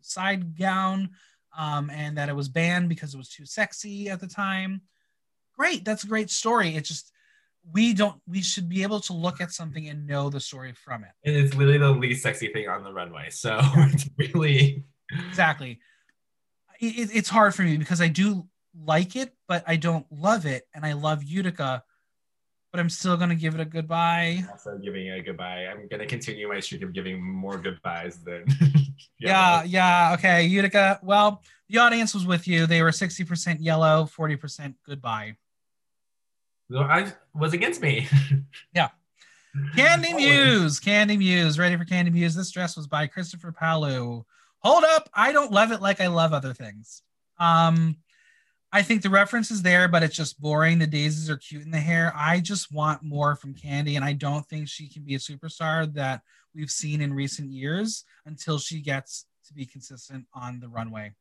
A: side gown, um, and that it was banned because it was too sexy at the time. Great, that's a great story. It just we don't we should be able to look at something and know the story from it.
B: And it's literally the least sexy thing on the runway. So it's really.
A: Exactly. It- it's hard for me because I do like it, but I don't love it, and I love Utica, but I'm still gonna give it a goodbye.
B: Also giving it a goodbye. I'm gonna continue my streak of giving more goodbyes than.
A: Yeah, yeah, okay, Utica. Well, the audience was with you. They were 60% yellow, 40% goodbye.
B: So I was against me.
A: Yeah.
B: Kandy
A: Muse, Kandy Muse, ready for Kandy Muse. This dress was by Christopher Palu. Hold up, I don't love it like I love other things. Um, I think the reference is there, but it's just boring. The daisies are cute in the hair. I just want more from Kandy, and I don't think she can be a superstar that we've seen in recent years until she gets to be consistent on the runway.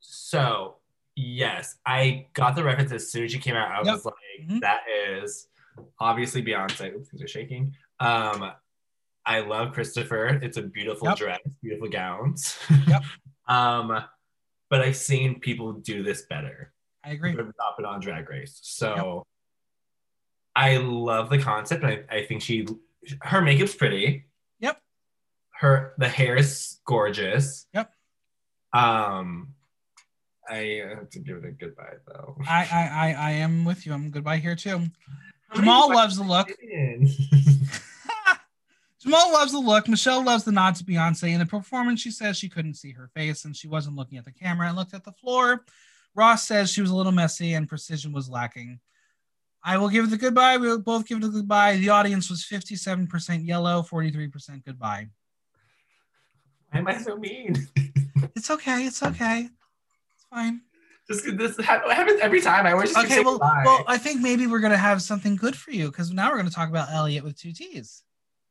B: So yes, I got the reference as soon as she came out. I
A: Yep.
B: was like,
A: Mhm.
B: that is obviously Beyonce. Oops, things are shaking. Um, I love Christopher. It's a beautiful
A: Yep.
B: dress, beautiful gowns.
A: Yep.
B: um, but I've seen people do this better.
A: I agree.
B: but not been on Drag Race. So I love the concept. I, I think she her makeup's pretty.
A: Yep.
B: Her the hair is gorgeous.
A: Yep.
B: Um I have to give it a goodbye though.
A: I, I, I, I am with you. I'm goodbye here too. Jamal loves the look. Jamal loves the look. Michelle loves the nod to Beyonce. In the performance, she says she couldn't see her face and she wasn't looking at the camera and looked at the floor. Ross says she was a little messy and precision was lacking. I will give it the goodbye. We will both give it the goodbye. The audience was 57% yellow, 43% goodbye.
B: Why am I so mean?
A: It's okay. It's okay. It's fine.
B: Just this ha- happens every time. I always just
A: Okay. Well,
B: goodbye.
A: well, I think maybe we're going to have something good for you because now we're going to talk about Elliott with two T's.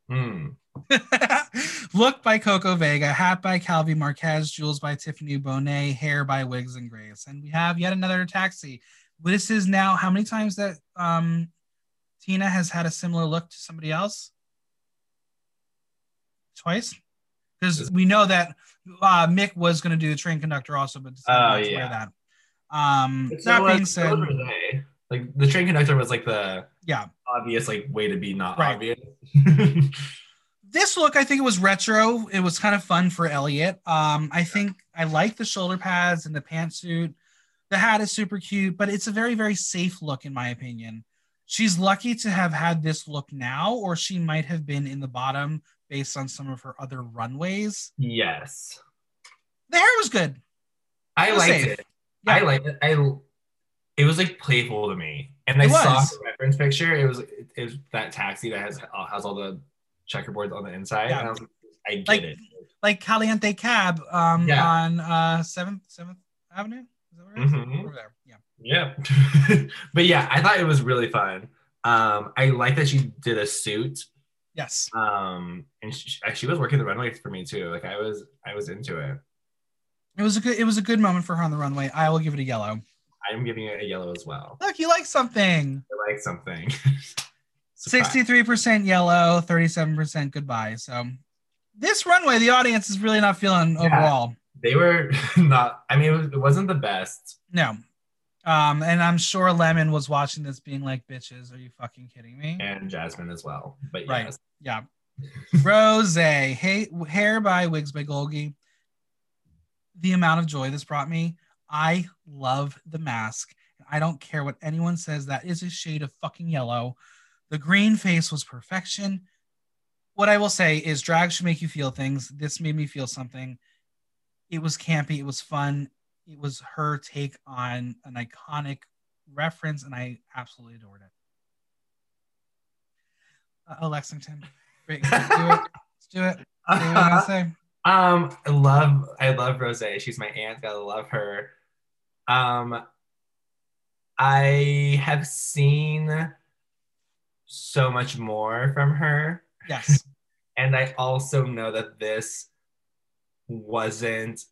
B: Hmm.
A: Look by Coco Vega, hat by Calvi Marquez, jewels by Tiffany Bonet, hair by Wigs and Grace. And we have yet another taxi. This is now how many times that um, Tina has had a similar look to somebody else? Twice? Because we know that uh, Mik was going to do the train conductor also, but decided
B: Oh,
A: not to wear that. Um,
B: It's
A: that
B: so,
A: being said,
B: so were they. like the train conductor was like the
A: yeah,
B: obvious like way to be not
A: Right.
B: obvious.
A: this look, I think it was retro. It was kind of fun for Elliott. Um, I think I like the shoulder pads and the pantsuit. The hat is super cute, but it's a very, very safe look, in my opinion. She's lucky to have had this look now, or she might have been in the bottom based on some of her other runways.
B: yes.
A: The hair was good.
B: I
A: was
B: liked
A: safe.
B: it.
A: Yeah.
B: I liked it. I it was like playful to me, and I
A: It
B: saw the reference picture. It was it, it was that taxi that has uh, has all the checkerboards on the inside.
A: Yeah.
B: And I, like, I get
A: Like-
B: it.
A: Like Caliente Cab um,
B: Yeah.
A: on uh, 7th, 7th Avenue. Is that where it is?
B: Mhm.
A: Over there. Yeah.
B: Yeah, but yeah, I thought it was really fun. Um, I like that she did a suit.
A: Yes.
B: Um, and she, she was working the runway for me too. Like I was, I was into it.
A: It was a good it was a good moment for her on the runway. I will give it a yellow.
B: I'm giving it a yellow as well.
A: Look, you like something.
B: I like something. Surprise.
A: 63% yellow, 37% goodbye. So this runway, the audience is really not feeling
B: Yeah.
A: overall.
B: They were not. I mean, it wasn't the best.
A: No. Um, and I'm sure Lemon was watching this being like, bitches, are you fucking kidding me?
B: and Jasmine as well. But
A: Right.
B: yes,
A: Yeah. Rose, hey, hair by Wigs by Golgi. The amount of joy this brought me. I love the mask. I don't care what anyone says. That is a shade of fucking yellow. The green face was perfection. What I will say is drag should make you feel things. This made me feel something. It was campy. It was fun. It was her take on an iconic reference, and I absolutely adored it. Uh, Lexington. Great. Let's do it. Let's do it. Say what I'm gonna say.
B: um, I love, I love Rose. She's my aunt. Gotta love her. Um, I have seen so much more from her,
A: Yes.
B: and I also know that this wasn't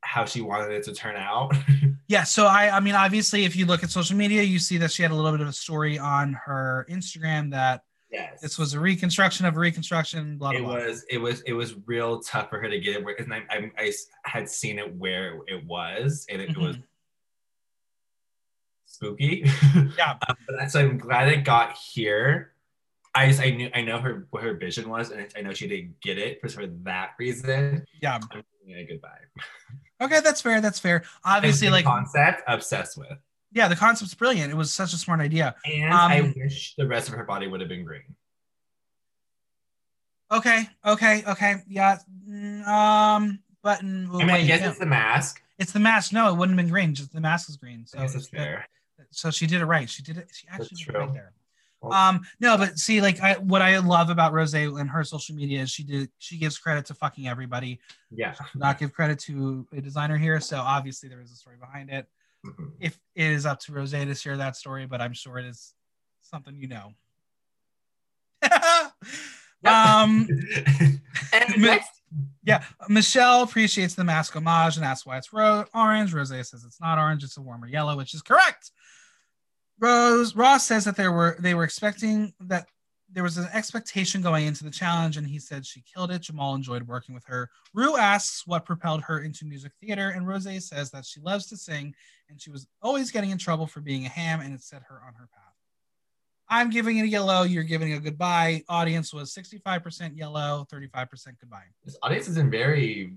B: how she wanted it to turn out.
A: Yeah. So I, I mean, obviously, if you look at social media, you see that she had a little bit of a story on her Instagram that
B: yes,
A: this was a reconstruction of a reconstruction. Blah blah.
B: it
A: blah.
B: was it was it was real tough for her to get it where and I, I, I had seen it where it was and it was
A: Mhm.
B: Spooky
A: Yeah.
B: Um, but so i'm glad it got here i just i knew i know her what her vision was and i know she didn't get it for, for that reason
A: Yeah.
B: i'm a goodbye
A: Okay, that's fair. That's fair. Obviously, like,
B: concept obsessed with
A: yeah, the concept's brilliant. It was such a smart idea.
B: and
A: Um,
B: i wish the rest of her body would have been green
A: Okay. Okay. Okay. Yeah. mm, Um. But
B: i mean i guess
A: no.
B: it's the mask
A: it's the mask. No, it wouldn't have been green. Just the mask is green. So
B: it's fair
A: so she did it right. She did it. She actually
B: That's
A: did it right there.
B: Well-
A: Um, no, but see, like I, what I love about Rose and her social media is she did she gives credit to fucking everybody.
B: yeah
A: not give credit to a designer here. So obviously there is a story behind it.
B: Mhm.
A: If it is up to Rose to share that story, but I'm sure it is something you know. um,
B: and next
A: yeah, Michelle appreciates the mask homage and asks why it's ro- orange. Rose says it's not orange; it's a warmer yellow, which is correct. Rose Ross says that there were they were expecting that there was an expectation going into the challenge, and he said she killed it. Jamal enjoyed working with her. Ru asks what propelled her into music theater, and Rose says that she loves to sing, and she was always getting in trouble for being a ham, and it set her on her path. I'm giving it a yellow. You're giving a goodbye. Audience was 65% yellow, 35% goodbye.
B: this audience isn't very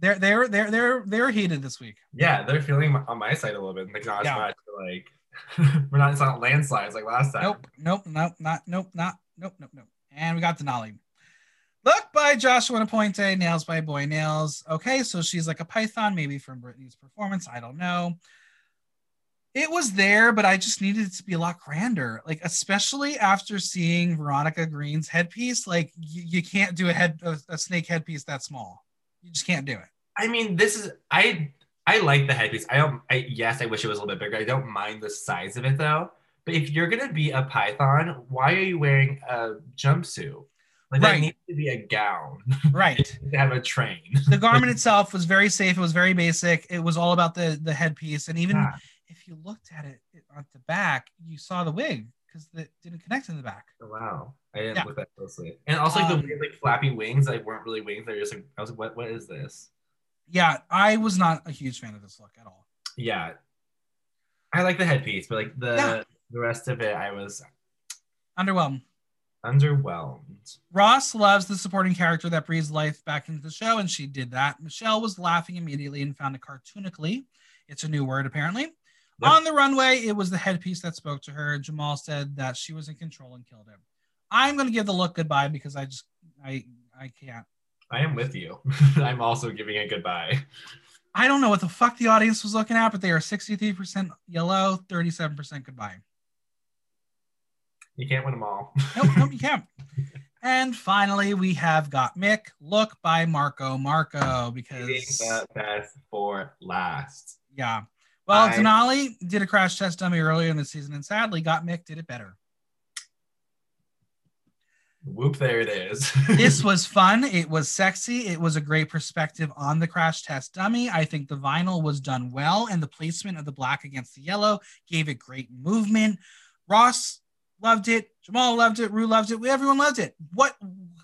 A: They're they're they're they're they're heated this week.
B: yeah they're feeling on my side a little bit like not as
A: Yeah.
B: much like we're not it's not landslides like last time
A: Nope, nope, nope, not nope, not nope, nope, nope. And we got Denali. Look by Joshua Napointe, nails by Boy Nails. Okay, so she's like a python, maybe from Britney's performance. I don't know. It was there, but I just needed it to be a lot grander. Like, especially after seeing Veronica Green's headpiece, like you, you can't do a head a, a snake headpiece that small. You just can't do it.
B: I mean this is I I like the headpiece I don't I yes I wish it was a little bit bigger I don't mind the size of it though but if you're gonna be a python why are you wearing a jumpsuit like that needs to be a gown
A: Right.
B: to have a train
A: the garment itself was very safe. It was very basic. It was all about the the headpiece, and even
B: Yeah.
A: if you looked at it at the back, you saw the wig because it didn't connect in the back.
B: Oh, wow I didn't
A: Yeah.
B: look that closely and also like
A: Um,
B: the weird like flappy wings like weren't really wings they're just like I was like what what is this
A: Yeah, I was not a huge fan of this look at all.
B: yeah I like the headpiece but like the
A: Yeah.
B: the rest of it I was
A: Underwhelmed.
B: underwhelmed
A: Ross loves the supporting character that breathes life back into the show, and she did that. Michelle was laughing immediately and found it cartoonically. It's a new word, apparently.
B: Yep.
A: On the runway, it was the headpiece that spoke to her. Jamal said that she was in control and killed him. I'm going to give the look goodbye because I just, I, I can't.
B: I am with you I'm also giving it goodbye
A: I don't know what the fuck the audience was looking at, but they are 63% yellow, 37% goodbye.
B: you can't win them all
A: Nope, nope, you can't. And finally, we have Gottmik Look by Marco Marco because
B: the best for last.
A: yeah, Well,
B: I-
A: Denali did a crash test dummy earlier in the season, and sadly, Gottmik did it better.
B: Whoop! There it is.
A: this was fun. It was sexy. It was a great perspective on the crash test dummy. I think the vinyl was done well, and the placement of the black against the yellow gave it great movement. Ross loved it. Jamal loved it. Ru loved it. Everyone loved it. What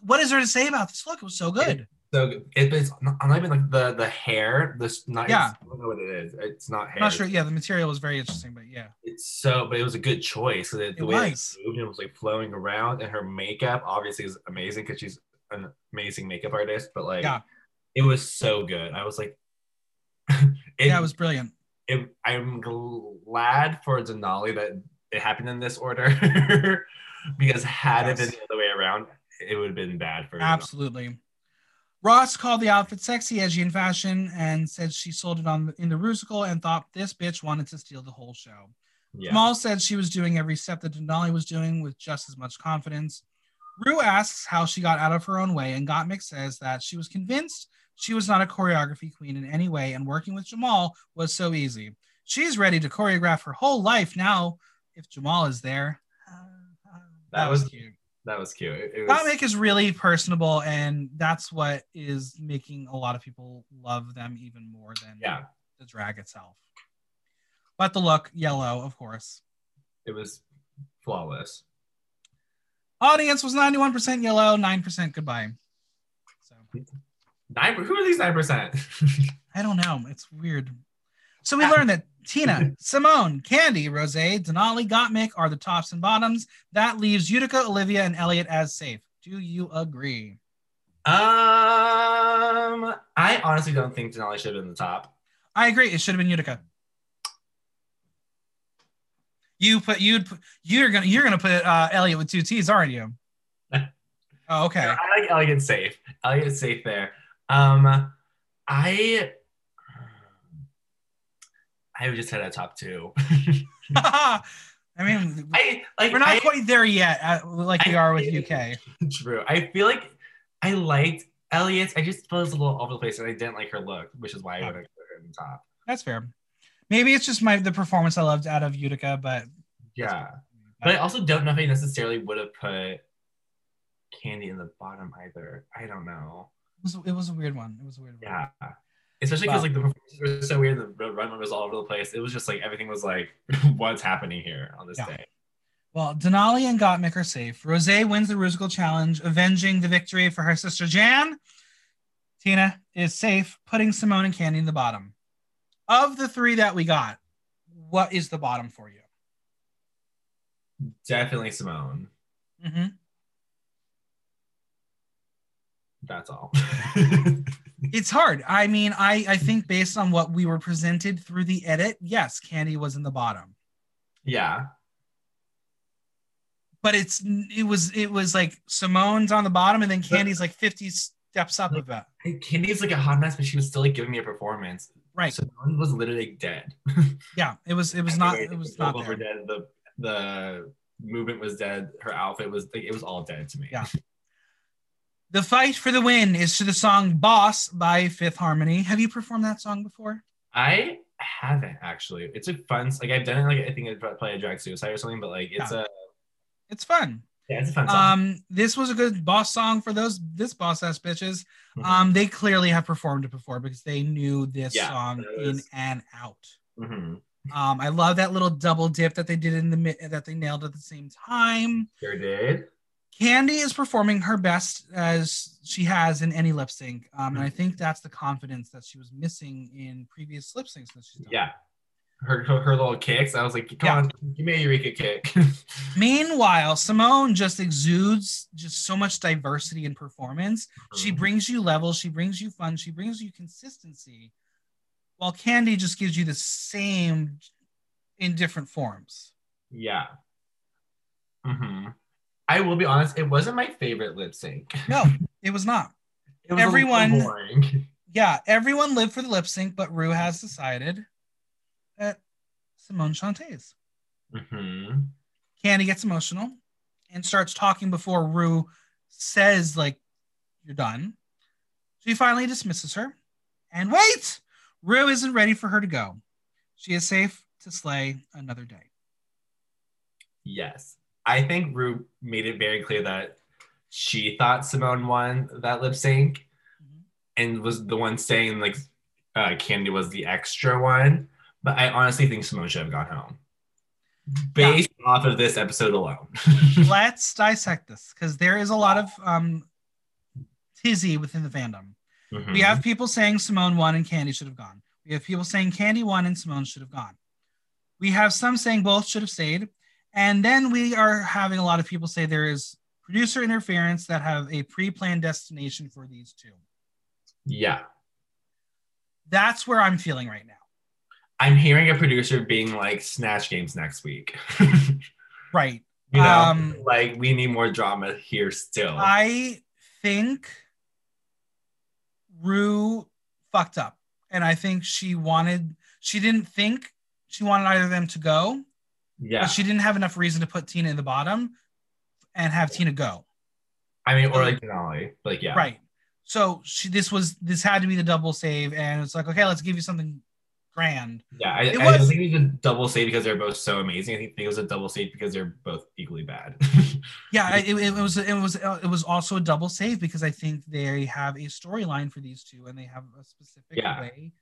A: What is there to say about this look? It was so good.
B: So it, it's not, not even like the the hair. This not.
A: Yeah.
B: I don't know what it is. It's not hair.
A: I'm not sure. Yeah, the material was very interesting, but yeah,
B: It's so, but it was a good choice. It, the
A: It
B: way
A: was.
B: it moved and it was like flowing around, and her makeup obviously is amazing because she's an amazing makeup artist. But like,
A: Yeah.
B: it was so good. I was like, it,
A: yeah, it was brilliant.
B: it, I'm glad for Denali that it happened in this order because had it been the other way around, it would have been bad for Denali.
A: Absolutely. Ross called the outfit sexy, edgy, and fashion, and said she sold it on in the Rusical and thought this bitch wanted to steal the whole show.
B: Yeah.
A: Jamal said she was doing every step that Denali was doing with just as much confidence. Ru asks how she got out of her own way, and Gottmik says that she was convinced she was not a choreography queen in any way, and working with Jamal was so easy. She's ready to choreograph her whole life now if Jamal is there.
B: Uh, uh, that was-
A: cute.
B: That was cute. It, it was,
A: Gottmik is really personable, and that's what is making a lot of people love them even more than
B: yeah,
A: the drag itself. But the look, yellow, of course.
B: it was flawless.
A: Audience was 91% yellow, 9% goodbye. So
B: Nine. Who are these nine percent?
A: I don't know. It's weird. So we learned that Tina, Symone, Kandy, Rose, Denali, Gottmik are the tops and bottoms. That leaves Utica, Olivia, and Elliott as safe. Do you agree?
B: Um, I honestly don't think Denali should have been the top.
A: I agree. It should have been Utica. You put you'd put, you're gonna you're gonna put uh, Elliott with two T's, aren't you? Oh, okay.
B: I like Elliott safe. Elliott safe there. Um, I, I would just had a top two.
A: I mean,
B: I like.
A: we're not
B: I,
A: quite there yet, uh, like we
B: I-
A: are with UK.
B: True. I feel like I liked Elliott. I just felt it was a little over the place, and I didn't like her look, which is why I would have put her in the top.
A: That's fair. Maybe it's just my the performance I loved out of Utica, but
B: Yeah, but I also don't know if I necessarily would have put Kandy in the bottom either. I don't know.
A: it was, it was a weird one. It was a weird one.
B: Yeah. Especially because
A: Wow.
B: like the performances were so weird, the run was all over the place. It was just like everything was like, what's happening here on this
A: Yeah.
B: day?
A: Well, Denali and Gottmik are safe. Rose wins the Rusical Challenge, avenging the victory for her sister Jan. Tina is safe, putting Symone and Kandy in the bottom. Of the three that we got, what is the bottom for you?
B: Definitely Symone.
A: Mm-hmm.
B: That's all.
A: It's hard. I mean, I, I think based on what we were presented through the edit, yes, Kandy was in the bottom.
B: yeah.
A: But it's it was it was like Symone's on the bottom and then Kandy's like 50 steps up of that.
B: Kandy's like a hot mess, but she was still like giving me a performance.
A: Right.
B: Symone was literally dead.
A: Yeah. It was it was not it was not there.
B: dead. The the movement was dead. Her outfit was like it was all dead to me.
A: Yeah. The fight for the win is to the song Boss by Fifth Harmony. Have you performed that song before?
B: I haven't actually. It's a fun. Like I've done it. Like I think I play a drag suicide or something. But like it's a
A: It's fun.
B: yeah, it's a fun song.
A: Um, this was a good boss song for those this boss ass bitches.
B: Mhm.
A: Um, they clearly have performed it before because they knew this
B: Yeah,
A: song in and out.
B: Mhm.
A: Um, I love that little double dip that they did in the that they nailed at the same time.
B: Sure did.
A: Kandy is performing her best as she has in any lip sync, um,
B: Mm-hmm.
A: and I think that's the confidence that she was missing in previous lip syncs that she's done.
B: Yeah. Her, her little kicks. I was like, come
A: Yeah.
B: on, give me a Eureka kick.
A: Meanwhile, Symone just exudes just so much diversity in performance. She brings you levels, she brings you fun, she brings you consistency, while Kandy just gives you the same in different forms.
B: yeah. hmm I will be honest. It wasn't my favorite lip sync.
A: No, it was not.
B: It was
A: Everyone-
B: boring.
A: Yeah, everyone lived for the lip sync, but Ru has decided that Symone Shantay's.
B: hmm
A: Kandy gets emotional and starts talking before Ru says, like, you're done. She finally dismisses her. And wait, Ru isn't ready for her to go. She is safe to slay another day.
B: Yes. I think Ru made it very clear that she thought Symone won that lip sync
A: Mhm.
B: and was the one saying like uh, Kandy was the extra one. But I honestly think Symone should have gone home. Based off of this episode alone.
A: Let's dissect this because there is a lot of um, tizzy within the fandom. We
B: Mhm.
A: have people saying Symone won and Kandy should have gone. We have people saying Kandy won and Symone should have gone. We have some saying both should have stayed. And then we are having a lot of people say there is producer interference that have a pre planned destination for these two.
B: yeah.
A: That's where I'm feeling right now.
B: I'm hearing a producer being like Snatch Games next week.
A: Right.
B: you know,
A: Um,
B: like we need more drama here still.
A: I think Ru fucked up. And I think she wanted, she didn't think she wanted either of them to go.
B: Yeah.
A: but she didn't have enough reason to put Tina in the bottom and have Tina go.
B: I mean, or like Denali. Like, yeah.
A: Right. So she this was this had to be the double save, and it's like, okay, let's give you something grand.
B: Yeah. I,
A: It
B: I
A: was-
B: think it was a double save because they're both so amazing. I think it was a double save because they're both equally bad.
A: Yeah, it, it was it was it was also a double save because I think they have a storyline for these two, and they have a specific
B: Yeah.
A: way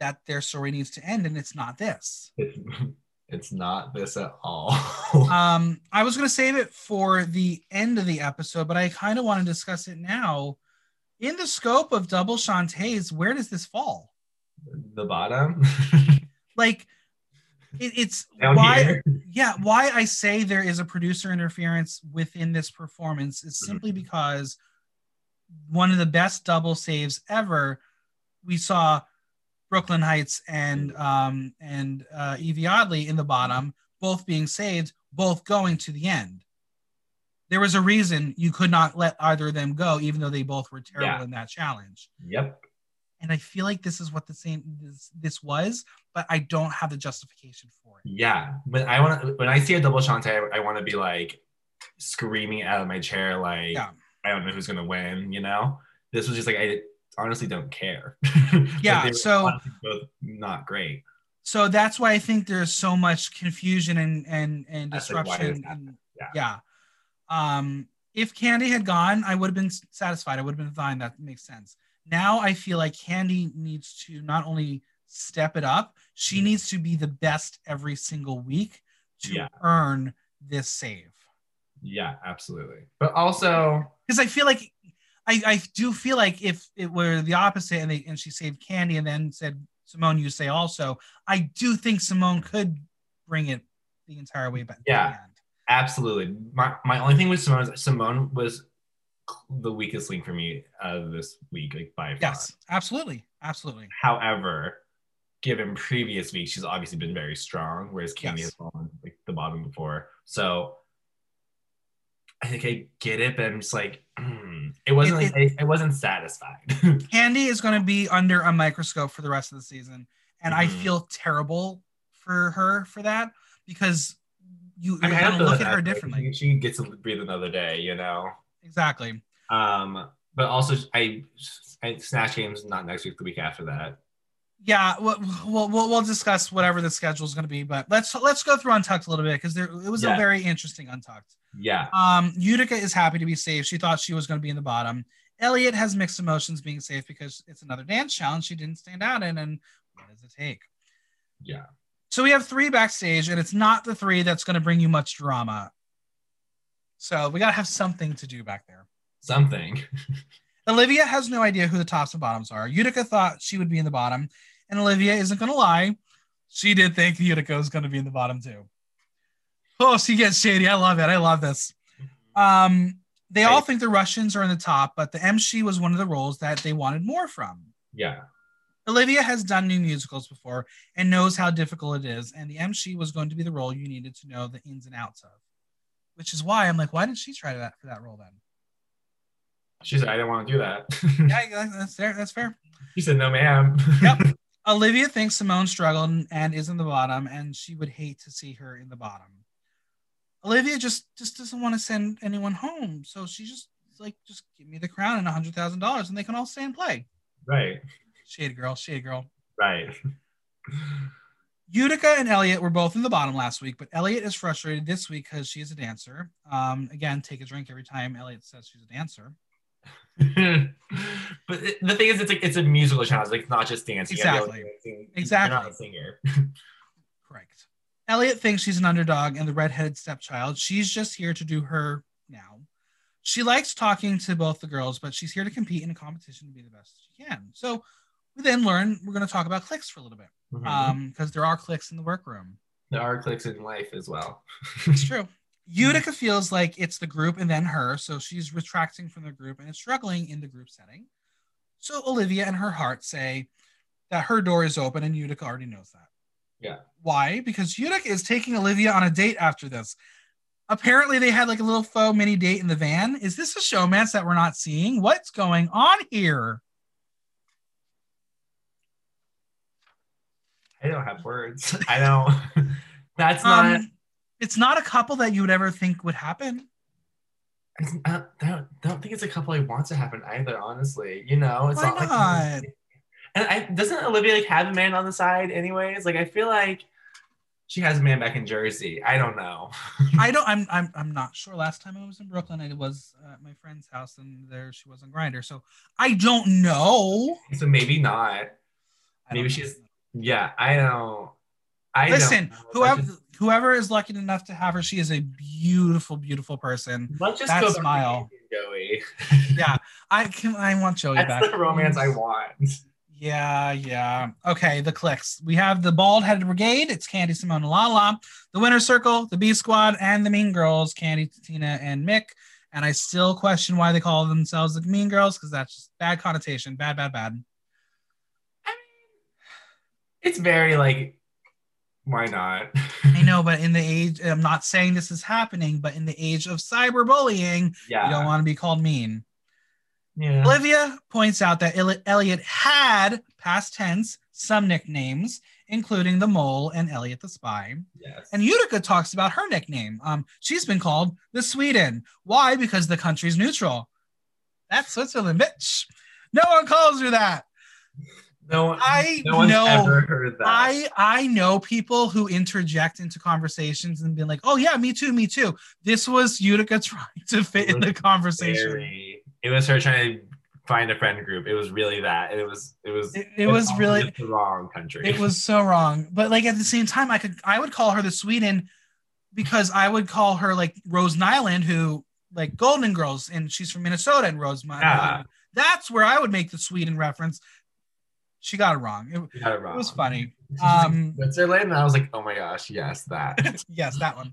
A: that their story needs to end, and it's not this.
B: it's, not this at all.
A: Um, I was gonna save it for the end of the episode, but I kind of want to discuss it now. In the scope of double Shantay's, where does this fall?
B: the bottom.
A: like it, it's
B: Down
A: why
B: here.
A: yeah why i say there is a producer interference within this performance is simply because one of the best double saves ever we saw brooke lynn heights and um and uh yvie oddly in the bottom both being saved both going to the end there was a reason you could not let either of them go even though they both were terrible
B: Yeah.
A: in that challenge
B: Yep.
A: and I feel like this is what the same this, this was, but I don't have the justification for it.
B: Yeah. When I want when I see a double Shantay, I, want to be like screaming out of my chair, like,
A: Yeah.
B: I don't know who's going to win, you know? This was just like, I honestly don't care.
A: Yeah,
B: Like,
A: so-
B: both not great.
A: So that's why I think there's so much confusion and and and
B: That's, like,
A: disruption.
B: happened.
A: and-
B: Yeah.
A: yeah. Um, if Kandy had gone, I would have been satisfied. I would have been fine. That makes sense. Now I feel like Kandy needs to not only step it up, she
B: Mhm.
A: needs to be the best every single week to
B: Yeah.
A: earn this save.
B: Yeah, absolutely. But also,
A: because I feel like I, I do feel like if it were the opposite and they and she saved Kandy and then said Symone, you say also, I do think Symone could bring it the entire way back. to the
B: Yeah.
A: end.
B: absolutely. My, my only thing with Symone is Symone was the weakest link for me of this week, like by far.
A: Yes, absolutely, absolutely.
B: However, given previous weeks, she's obviously been very strong, whereas Kandy
A: Yes.
B: has fallen like the bottom before. So I think I get it, but I'm just like, mm, it wasn't.
A: It-
B: like, I, I wasn't satisfied.
A: Kandy is going to be under a microscope for the rest of the season, and I
B: Mhm.
A: feel terrible for her for that because you,
B: I mean, I
A: going
B: don't
A: to look at her differently.
B: She gets to breathe another day, you know.
A: Exactly.
B: Um, but also, I, I Snatch Games not next week, the week after that.
A: Yeah, we'll, we'll, we'll, discuss whatever the schedule is going to be, but let's let's go through Untucked a little bit because there it was a very interesting Untucked.
B: Yeah,
A: Um, Utica is happy to be safe. She thought she was going to be in the bottom. Elliott has mixed emotions being safe because it's another dance challenge she didn't stand out in, and what does it take?
B: yeah,
A: So we have three backstage, and it's not the three that's going to bring you much drama. So we got to have something to do back there.
B: something.
A: Olivia has no idea who the tops and bottoms are. Utica thought she would be in the bottom, and Olivia isn't going to lie. She did think Utica was going to be in the bottom too. Oh, she gets shady. I love it. I love this. Um, they all think the Russians are in the top, but the MC was one of the roles that they wanted more from.
B: Yeah,
A: Olivia has done new musicals before and knows how difficult it is, and the MC was going to be the role you needed to know the ins and outs of. Which is why I'm like, why didn't she try that for that role then?
B: She said I didn't want to do that.
A: Yeah, that's fair. That's fair.
B: she said no, ma'am.
A: Yep. Olivia thinks Symone struggled and is in the bottom, and she would hate to see her in the bottom. Olivia just just doesn't want to send anyone home, so she just like just give me the crown and a hundred thousand dollars, and they can all stay and play.
B: right,
A: Shade girl, shade girl.
B: right.
A: Utica and Elliott were both in the bottom last week, but Elliott is frustrated this week because she is a dancer. Um, again, take a drink every time Elliott says she's a dancer.
B: but it- the thing is, it's like it's a musical challenge. Like it's not just dancing. You gotta be able to
A: Exactly. Exactly.
B: You're not a singer.
A: Correct. Elliott thinks she's an underdog and the redheaded stepchild. She's just here to do her now. She likes talking to both the girls, but she's here to compete in a competition to be the best she can. So we then learn we're going to talk about clicks for a little bit
B: Mhm.
A: um, because there are clicks in the workroom.
B: there are clicks in life as well.
A: It's true. Utica feels like it's the group and then her, so she's retracting from the group and is struggling in the group setting. So Olivia and her heart say that her door is open and Utica already knows that.
B: Yeah.
A: Why? Because Utica is taking Olivia on a date after this. Apparently, they had like a little faux mini date in the van. Is this a showmance that we're not seeing? What's going on here?
B: I don't have words. I don't. That's not.
A: Um, it's not a couple that you would ever think would happen.
B: I don't, don't think it's a couple I want to happen either. Honestly, you know, it's
A: Why
B: not like. And I doesn't Olivia like have a man on the side anyways? Like I feel like she has a man back in Jersey. I don't know.
A: I don't. I'm. I'm. I'm not sure. Last time I was in Brooklyn, I was at my friend's house, and there she was on Grindr. So I don't know.
B: so maybe not.
A: I
B: Maybe
A: know.
B: she's- Yeah, I don't. I
A: Listen,
B: know.
A: whoever
B: just,
A: whoever is lucky enough to have her, she is a beautiful, beautiful person.
B: let's just
A: that
B: go
A: smile.
B: Joey.
A: Yeah, I can. I want Joey back.
B: That's the romance I want.
A: Yeah, yeah. Okay, the clicks. We have the bald headed brigade. It's Kandy, Symone, and Lala. The winner circle, the B squad, and the Mean Girls, Kandy, Tina, and Mik. And I still question why they call themselves the Mean Girls because that's just bad connotation. Bad, bad, bad.
B: I mean, It's very like, why not?
A: I know, but in the age, I'm not saying this is happening, but in the age of cyberbullying,
B: yeah.
A: you don't want to be called mean.
B: yeah.
A: Olivia points out that Elliott had past tense some nicknames, including the mole and Elliott the spy.
B: Yes.
A: And Utica talks about her nickname. Um, she's been called the Sweden. Why? Because the country's neutral. That's Switzerland, bitch. No one calls her that.
B: No one.
A: I
B: no one's
A: know.
B: ever heard that.
A: I I know people who interject into conversations and be like, "Oh yeah, me too, me too." This was Utica trying to fit in the conversation.
B: Very- it was her trying to find a friend group. It was really that. It was. It was.
A: It, it was really
B: the wrong country.
A: it was so wrong but like at the same time i could i would call her the sweden because i would call her like rose nylund who like golden girls and she's from minnesota and rose Ny-
B: Yeah.
A: that's where i would make the sweden reference she got it wrong. It,
B: got it
A: it was funny.
B: She's like,
A: um
B: Switzerland, and I was like, oh my gosh, yes, that.
A: yes that one.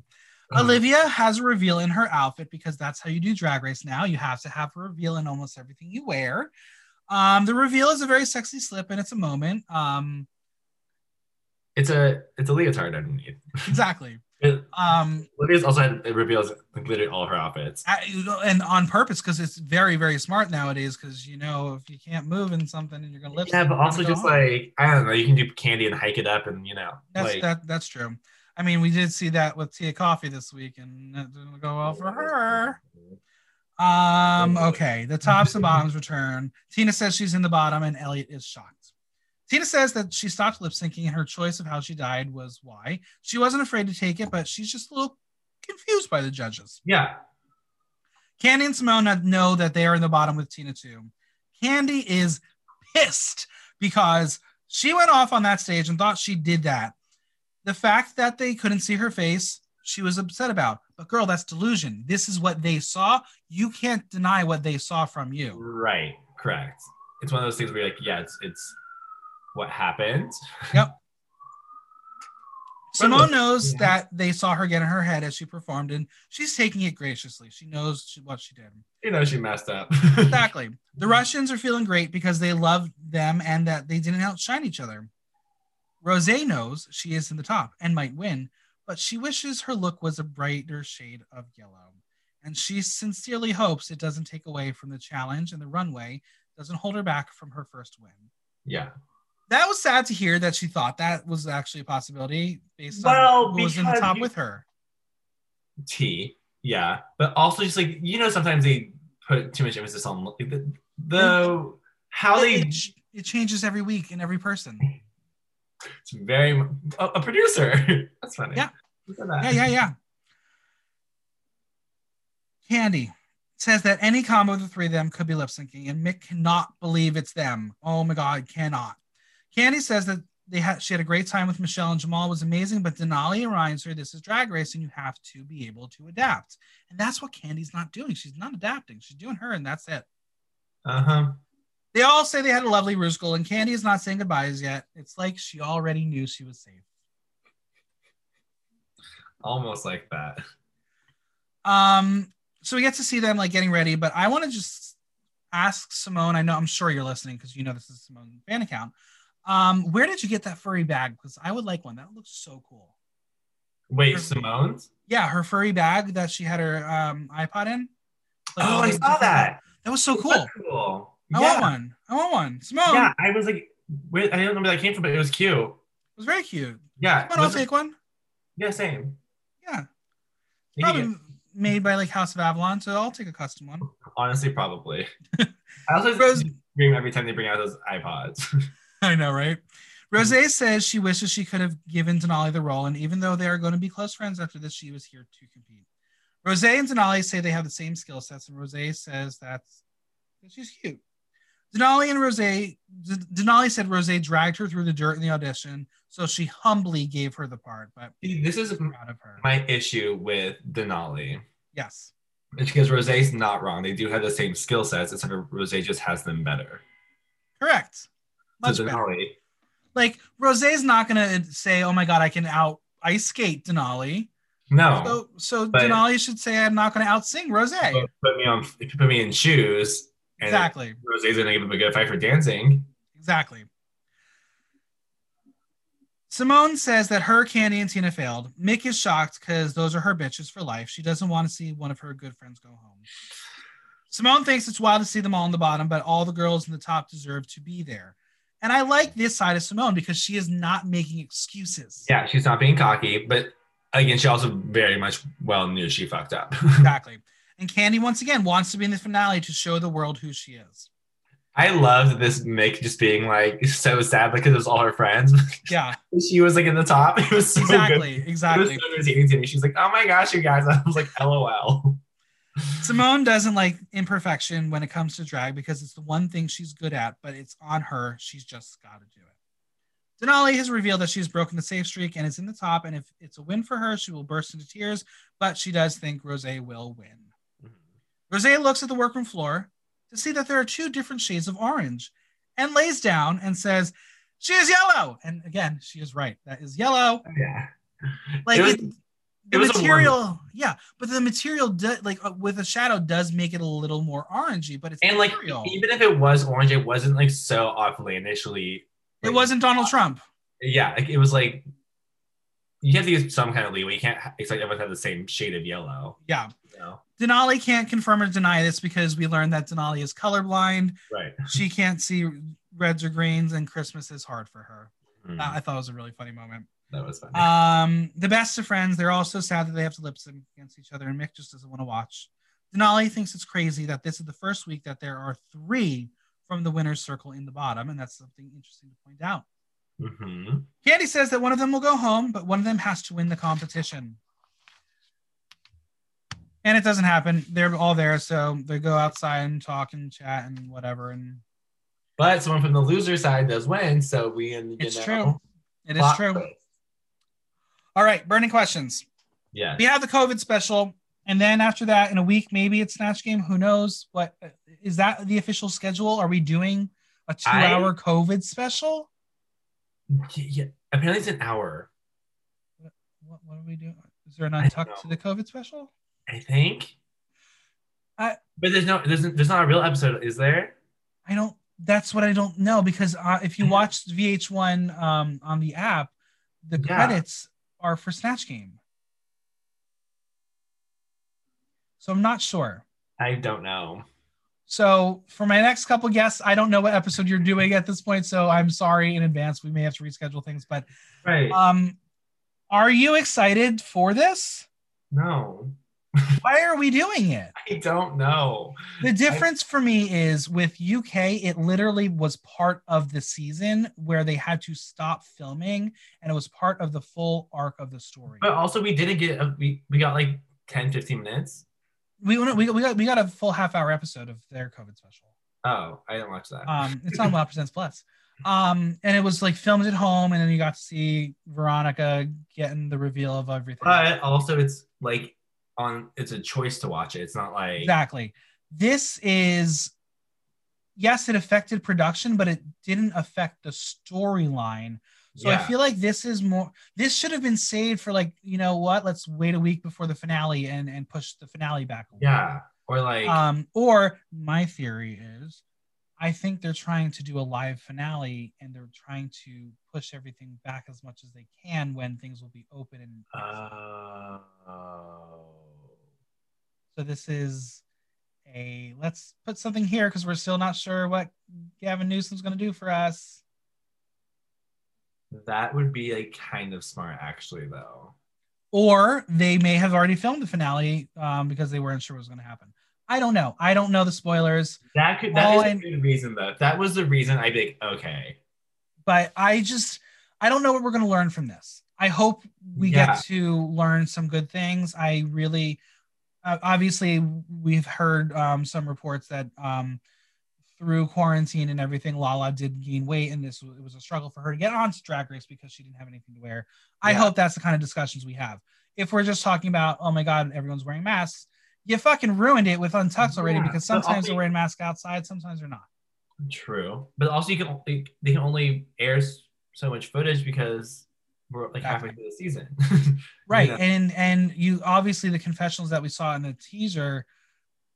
B: Um,
A: olivia has a reveal in her outfit because that's how you do drag race now. You have to have a reveal in almost everything you wear. Um the reveal is a very sexy slip and it's a moment. Um
B: It's a it's a leotard underneath.
A: exactly um
B: Olivia's also reveals included all her outfits.
A: I, and on purpose because it's very very smart nowadays because you know if you can't move in something and you're gonna lift
B: Yeah, but also just
A: on.
B: like I don't know, you can do candy and hike it up, and you know,
A: that's
B: like
A: that that's true. I mean we did see that with Tia Kofi this week and it didn't go well for her. Um okay the tops and bottoms return. Tina says she's in the bottom and elliott is shocked tina says that she stopped lip syncing and her choice of how she died was why she wasn't afraid to take it but she's just a little confused by the judges
B: Yeah,
A: Kandy and Symone know that they are in the bottom with Tina too. Kandy is pissed because she went off on that stage and thought she did that. The fact that they couldn't see her face, she was upset about. But girl, that's delusion. This is what they saw. You can't deny what they saw from you.
B: right, correct. It's one of those things where you're like, yeah, it's it's what happened.
A: Yep. Symone knows
B: Yeah.
A: that they saw her get in her head as she performed, and she's taking it graciously. She knows she- what she did.
B: You know, she messed up.
A: Exactly. The Russians are feeling great because they love them and that they didn't outshine each other. Rose knows she is in the top and might win, but she wishes her look was a brighter shade of yellow. And she sincerely hopes it doesn't take away from the challenge and the runway doesn't hold her back from her first win.
B: yeah.
A: That was sad to hear that she thought that was actually a possibility based
B: Well,
A: on was in the top
B: you-
A: with her.
B: T. Yeah, but also just like you know, sometimes they put too much emphasis on like, the, the how they
A: it, it changes every week in every person.
B: It's very a, a producer. That's funny.
A: Yeah.
B: Look at that.
A: Yeah, yeah, yeah. Kandy says that any combo of the three of them could be lip syncing, and Mik cannot believe it's them. Oh my god, cannot. Kandy says that they had she had a great time with Michelle and Jamal was amazing, but Denali reminds her this is drag race and you have to be able to adapt. And that's what Kandy's not doing. She's not adapting. She's doing her, and that's it.
B: Uh huh.
A: They all say they had a lovely Rusical, and Kandy is not saying goodbyes yet. It's like she already knew she was safe.
B: Almost like that.
A: Um, so we get to see them like getting ready, but I want to just ask Symone. I know I'm sure you're listening because you know this is Symone's fan account. Um, where did you get that furry bag? Because I would like one. That looks so cool.
B: Wait, Symone's?
A: Yeah, her furry bag that she had her um iPod in. Like,
B: oh, I saw that.
A: That was so cool.
B: Cool.
A: I
B: yeah.
A: want one. I want one. Symone.
B: Yeah, I was like, wait, I don't know where that came from, but it was cute.
A: It was very cute.
B: Yeah.
A: But I'll take one.
B: yeah, same.
A: Yeah. Probably made by like House of Avalon, so I'll take a custom one.
B: Honestly, probably. I also
A: Rose-
B: scream every time they bring out those iPods.
A: I know, right? Rose mm-hmm. says she wishes she could have given Denali the role, and even though they are going to be close friends after this, she was here to compete. Rose and Denali say they have the same skill sets, and Rose says that's that she's cute. Denali and Rose, D- Denali said Rose dragged her through the dirt in the audition, so she humbly gave her the part, but
B: this is
A: proud of her.
B: my issue with Denali.
A: yes,
B: It's because Rose's not wrong. They do have the same skill sets, except Rose just has them better.
A: correct. Much
B: so
A: better.
B: Denali,
A: Like Rose's not gonna say, "Oh my god, I can out ice skate Denali."
B: no.
A: So, so
B: But-
A: Denali should say, "I'm not gonna outsing Rose."
B: But put me on if you put me in shoes and
A: Exactly.
B: Rose's gonna give him a good fight for dancing.
A: Exactly. Symone says that her Kandy and Tina failed. Mik is shocked because those are her bitches for life. She doesn't want to see one of her good friends go home. Symone thinks it's wild to see them all in the bottom, but all the girls in the top deserve to be there. And I like this side of Symone because she is not making excuses.
B: Yeah, she's not being cocky, but again, she also very much well knew she fucked up.
A: Exactly. And Kandy, once again, wants to be in the finale to show the world who she is.
B: I loved this Mik just being like so sad because it was all her friends.
A: Yeah,
B: she was like in the top. It was so
A: exactly.
B: good. It
A: Exactly.
B: was so entertaining to me. She's like, "Oh my gosh, you guys!" I was like, "LOL."
A: Symone doesn't like imperfection when it comes to drag because it's the one thing she's good at, but it's on her. She's just got to do it. Denali has revealed that she's broken the safe streak and is in the top. And if it's a win for her, she will burst into tears, but she does think Rose will win. Mm-hmm. Rose looks at the workroom floor to see that there are two different shades of orange and lays down and says, She is yellow. And again, she is right. That is yellow.
B: Yeah,
A: Like
B: It was-
A: it, the material, yeah, but the material do, like uh, with a shadow does make it a little more orangey, but it's
B: and like even if it was orange, it wasn't like so awfully initially.
A: it wasn't Donald Trump.
B: Yeah, like it was like you have to use some kind of leeway. You can't expect everyone to have the same shade of yellow.
A: Yeah.
B: You know?
A: Denali can't confirm or deny this because we learned that Denali is colorblind.
B: Right.
A: She can't see reds or greens, and Christmas is hard for her.
B: Mm,
A: Uh, I thought it was a really funny moment.
B: That was funny.
A: Um, the best of friends, they're also sad that they have to lip sync against each other, and Mik just doesn't want to watch. Denali thinks it's crazy that this is the first week that there are three from the winner's circle in the bottom, and that's something interesting to point out.
B: hmm
A: Kandy says that one of them will go home, but one of them has to win the competition. And it doesn't happen. They're all there, so they go outside and talk and chat and whatever. And
B: But someone from the loser side does win, so we and you
A: it's
B: know,
A: true. It is true.
B: twist.
A: All right, burning questions.
B: Yeah.
A: We have the COVID special, and then after that, in a week, maybe it's Snatch Game. Who knows? What is that the official schedule? Are we doing a two-hour COVID special?
B: yeah. Apparently it's an hour.
A: What, what are we doing? Is there an
B: I
A: untucked to the COVID special?
B: I think.
A: I-
B: but there's no there's, there's not a real episode, is there?
A: I don't. That's what I don't know because uh, if you watch VH1 um, on the app, the
B: Yeah.
A: credits are for Snatch Game. So I'm not sure.
B: I don't know.
A: So for my next couple guests, I don't know what episode you're doing at this point, so I'm sorry in advance. We may have to reschedule things, but
B: Right.
A: um, are you excited for this?
B: no.
A: Why are we doing it?
B: I don't know.
A: The difference for me is with UK, it literally was part of the season where they had to stop filming and it was part of the full arc of the story.
B: But also, we didn't get a, we we got like 10, 15 minutes.
A: We, we, we, got, we got a full half hour episode of their COVID special.
B: Oh, I didn't watch that.
A: Um, it's on Wow Presents Plus. Um, and it was like filmed at home, and then you got to see Veronica getting the reveal of everything.
B: but also, it's like on. It's a choice to watch it. It's not like
A: Exactly. This is, yes, it affected production, but it didn't affect the storyline. So I feel like this is more. This should have been saved for like you know what? Let's wait a week before the finale and and push the finale back.
B: yeah, or like
A: Um. Or my theory is, I think they're trying to do a live finale and they're trying to push everything back as much as they can when things will be open and.
B: uh,
A: So this is a let's put something here because we're still not sure what Gavin Newsom's going to do for us.
B: that would be like kind of smart, actually, though.
A: Or they may have already filmed the finale um, because they weren't sure what was going to happen. I don't know. I don't know the spoilers,
B: That could that
A: All
B: is
A: I-
B: a good reason though. That was the reason, I'd be like, okay.
A: but I just I don't know what we're going to learn from this. I hope we
B: Yeah.
A: get to learn some good things. I really, obviously, we've heard um, some reports that um, through quarantine and everything, Lala did gain weight, and this was, it was a struggle for her to get onto Drag Race because she didn't have anything to wear. I
B: Yeah.
A: hope that's the kind of discussions we have. If we're just talking about, oh my God, everyone's wearing masks, you fucking ruined it with Untucked already
B: Yeah,
A: because sometimes they're wearing masks outside, sometimes they're not.
B: True, but also you can they can only air so much footage because we're like halfway through the season.
A: right
B: Yeah.
A: and and you obviously the confessionals that we saw in the teaser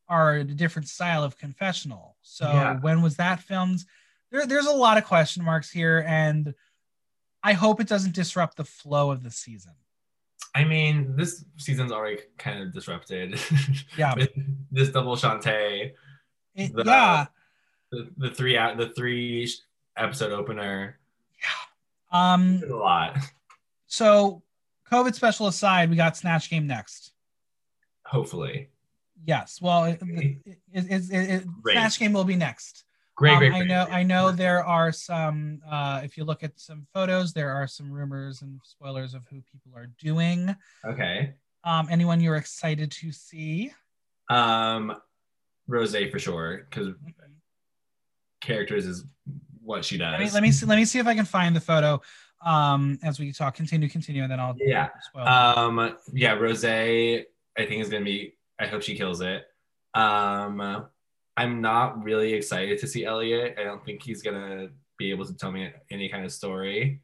A: are a different style of confessional so
B: Yeah.
A: when was that filmed there, there's a lot of question marks here and i hope it doesn't disrupt the flow of the season
B: I mean, this season's already kind of disrupted.
A: Yeah.
B: this double Shantay,
A: It-
B: The-
A: yeah
B: the, the three out the three episode opener. Yeah.
A: Um
B: It's a lot.
A: So covid special aside we got snatch game next
B: Hopefully,
A: yes well it, it, it,
B: Great.
A: snatch game will be next
B: great,
A: Um,
B: great,
A: I know.
B: great.
A: I know there are some. Uh, if you look at some photos, there are some rumors and spoilers of who people are doing.
B: Okay,
A: Um, anyone you're excited to see?
B: um, Rose for sure because characters is what she does.
A: Let me let me see, let me see if I can find the photo. Um, as we talk, continue, continue, and then I'll
B: Yeah. Um, yeah, Rose, I think is gonna be. I hope she kills it. Um, I'm not really excited to see Elliott. I don't think he's gonna be able to tell me any kind of story.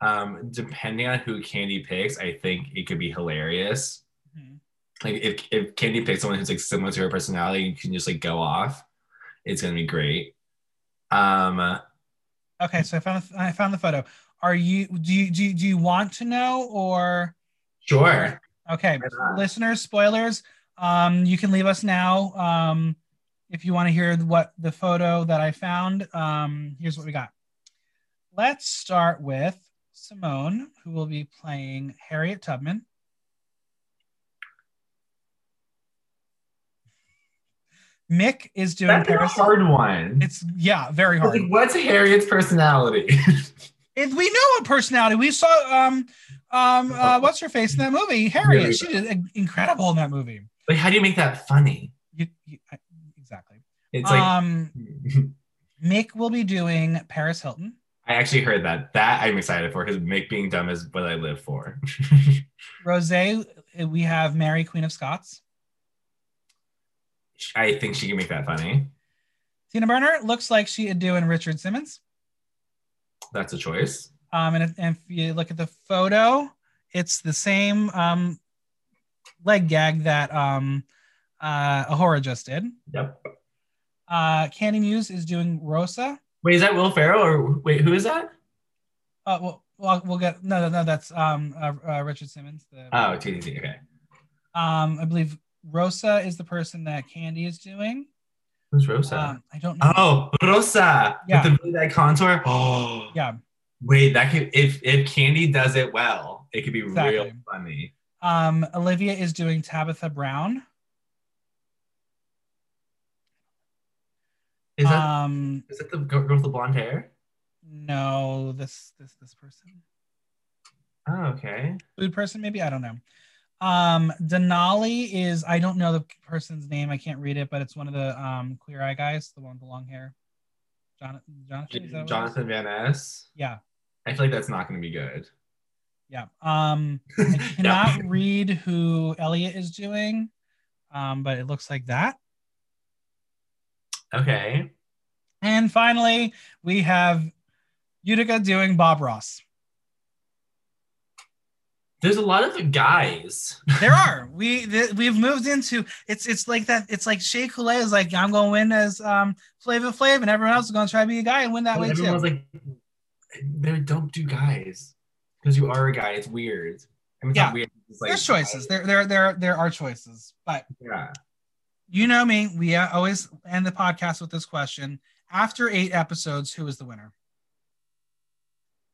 B: Um, depending on who Kandy picks, I think it could be hilarious.
A: Mhm.
B: Like if if Kandy picks someone who's like similar to her personality, you can just like go off. It's gonna be great. Um,
A: okay, so I found I found the photo. Are you do you do you, do you want to know or
B: sure.
A: okay, listeners, spoilers. Um, you can leave us now. Um, if you want to hear what the photo that I found. Um, here's what we got. Let's start with Symone, who will be playing Harriet Tubman. Mik is doing
B: That's a hard one.
A: It's yeah, very hard.
B: Like, what's Harriet's personality?
A: It, we know a personality. We saw um um uh, what's her face in that movie? Harriet. She did incredible in that movie.
B: like, how do you make that funny?
A: You, you, exactly.
B: It's like
A: um, Mik will be doing Paris Hilton.
B: I actually heard that. That I'm excited for because Mik being dumb is what I live for.
A: Rose, we have Mary Queen of Scots.
B: I think she can make that funny.
A: Tina Burner looks like she would do in Richard Simmons.
B: That's a choice.
A: Um, and if, and if you look at the photo, it's the same um, leg gag that um, uh, Ahura just did.
B: Yep.
A: Uh, Kandy Muse is doing Rosa.
B: Wait, is that Will Ferrell or wait, who is that?
A: Uh, we'll, we'll, we'll get no, no, no. That's um, uh, uh, Richard Simmons. The,
B: Oh, TTT. Okay.
A: um, I believe Rosa is the person that Kandy is doing.
B: Who's Rosa?
A: Um, I don't know.
B: oh, Rosa.
A: Yeah.
B: With the really that contour. Oh.
A: Yeah.
B: Wait, that could if if Kandy does it well, it could be real funny.
A: Um, Olivia is doing Tabitha Brown.
B: Is that
A: um,
B: is that the girl with the blonde hair?
A: no, this this this person,
B: Oh, okay.
A: food person, maybe I don't know. Um, Denali is I don't know the person's name. I can't read it, but it's one of the um queer eye guys, the one with the long hair. Jonathan, Jonathan, is that what it is?
B: Jonathan Van Ness.
A: Yeah,
B: I feel like that's not going to be good.
A: yeah. Um, I cannot read who Elliott is doing, um, but it looks like that.
B: Okay.
A: And finally, we have Utica doing Bob Ross.
B: There's a lot of guys.
A: There are we th- we've moved into it's it's like that it's like Shea Coulee is like I'm going to win as um Flava Flav and everyone else is going to try to be a guy and win that way
B: Everyone
A: too.
B: was like, they don't do guys because you are a guy. It's weird. I mean, it's
A: Yeah.
B: weird. It's like,
A: There's choices. There there there there are choices, but
B: Yeah.
A: you know me. We uh, always end the podcast with this question: After eight episodes, who is the winner?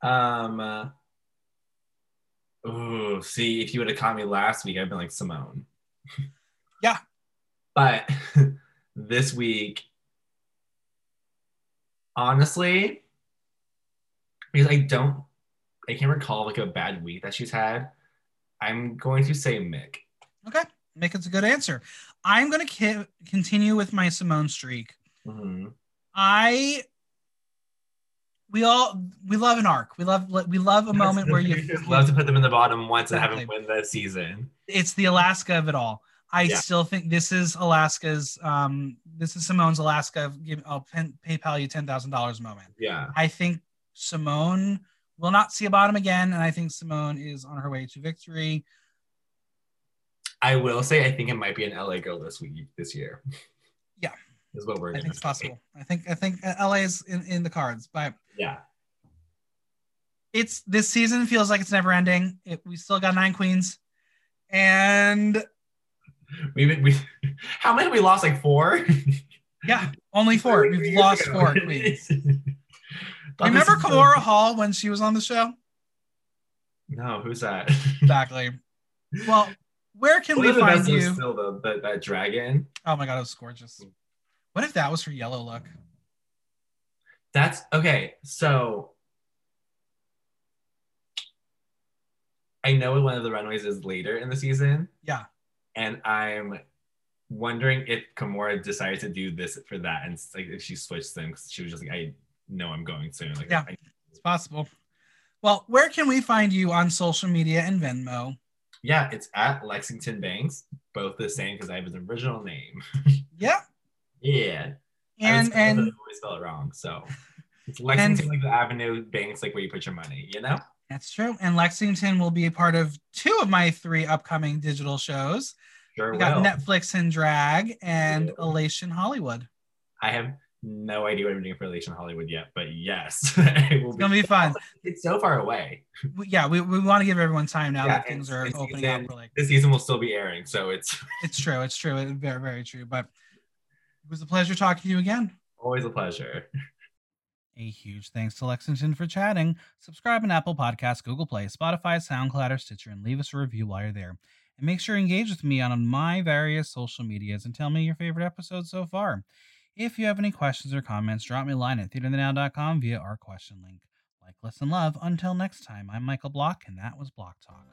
B: Um. Uh, ooh, see, if you would have caught me last week, I'd been like Symone.
A: Yeah.
B: But this week, honestly, because I don't, I can't recall like a bad week that she's had. I'm going to say Mik.
A: Okay, Mik is a good answer. I'm going to ki- continue with my Symone streak.
B: Mhm.
A: I we all we love an arc. We love we love a moment where you
B: just love to put them in the bottom once and have them
A: Exactly.
B: win the season.
A: it's the Alaska of it all. I
B: Yeah.
A: still think this is Alaska's um this is Symone's Alaska give I'll pen, PayPal you ten thousand dollars moment.
B: Yeah.
A: I think Symone will not see a bottom again, and I think Symone is on her way to victory.
B: I will say I think it might be an LA girl this week this year. Is what we're
A: I think it's possible. I think I think uh, LA is in, in the cards, but
B: Yeah.
A: it's this season feels like it's never ending. It, we still got nine queens, and
B: We've we how many have we lost? Like four?
A: yeah, only four. We've lost
B: ago.
A: four queens. Remember Kahmora Hall when she was on the show?
B: No, who's that?
A: Exactly. Well, where can we find you?
B: Still the, the, that dragon.
A: Oh my god, it was gorgeous. What if that was her yellow look?
B: That's okay. So I know one of the runways is later in the season,
A: Yeah.
B: and I'm wondering if Kahmora decided to do this for that, and like if she switched them, 'cause she was just like, I know I'm going soon. Like,
A: Yeah.
B: I-
A: It's possible. Well, where can we find you on social media and Venmo?
B: yeah, it's at Lexington Banks, both the same because I have his original name.
A: Yeah.
B: Yeah,
A: And
B: I
A: and
B: always spell it wrong, so. It's Lexington, like the Avenue Banks, like where you put your money, you know?
A: that's true. And Lexington will be a part of two of my three upcoming digital shows.
B: Sure
A: We got
B: will.
A: Netflix and Drag and. Elation Hollywood.
B: I have no idea what I'm doing for Elation Hollywood yet, but yes, it will
A: It's gonna be fun.
B: It's so far away.
A: We- yeah, we, we want to give everyone time now
B: Yeah,
A: that things are opening
B: season-
A: up. We're like,
B: This season will still be airing, so it's
A: it's true, it's true, it's very very true. But it was a pleasure talking to you again.
B: always a pleasure.
A: A huge thanks to Lexington for chatting. Subscribe on Apple Podcasts, Google Play, Spotify, SoundCloud, or Stitcher, and leave us a review while you're there. And make sure you engage with me on my various social medias and tell me your favorite episodes so far. If you have any questions or comments, drop me a line at theaterthenow.com via our question link. Like, listen, love. Until next time, I'm Michael Block, and that was Block Talk.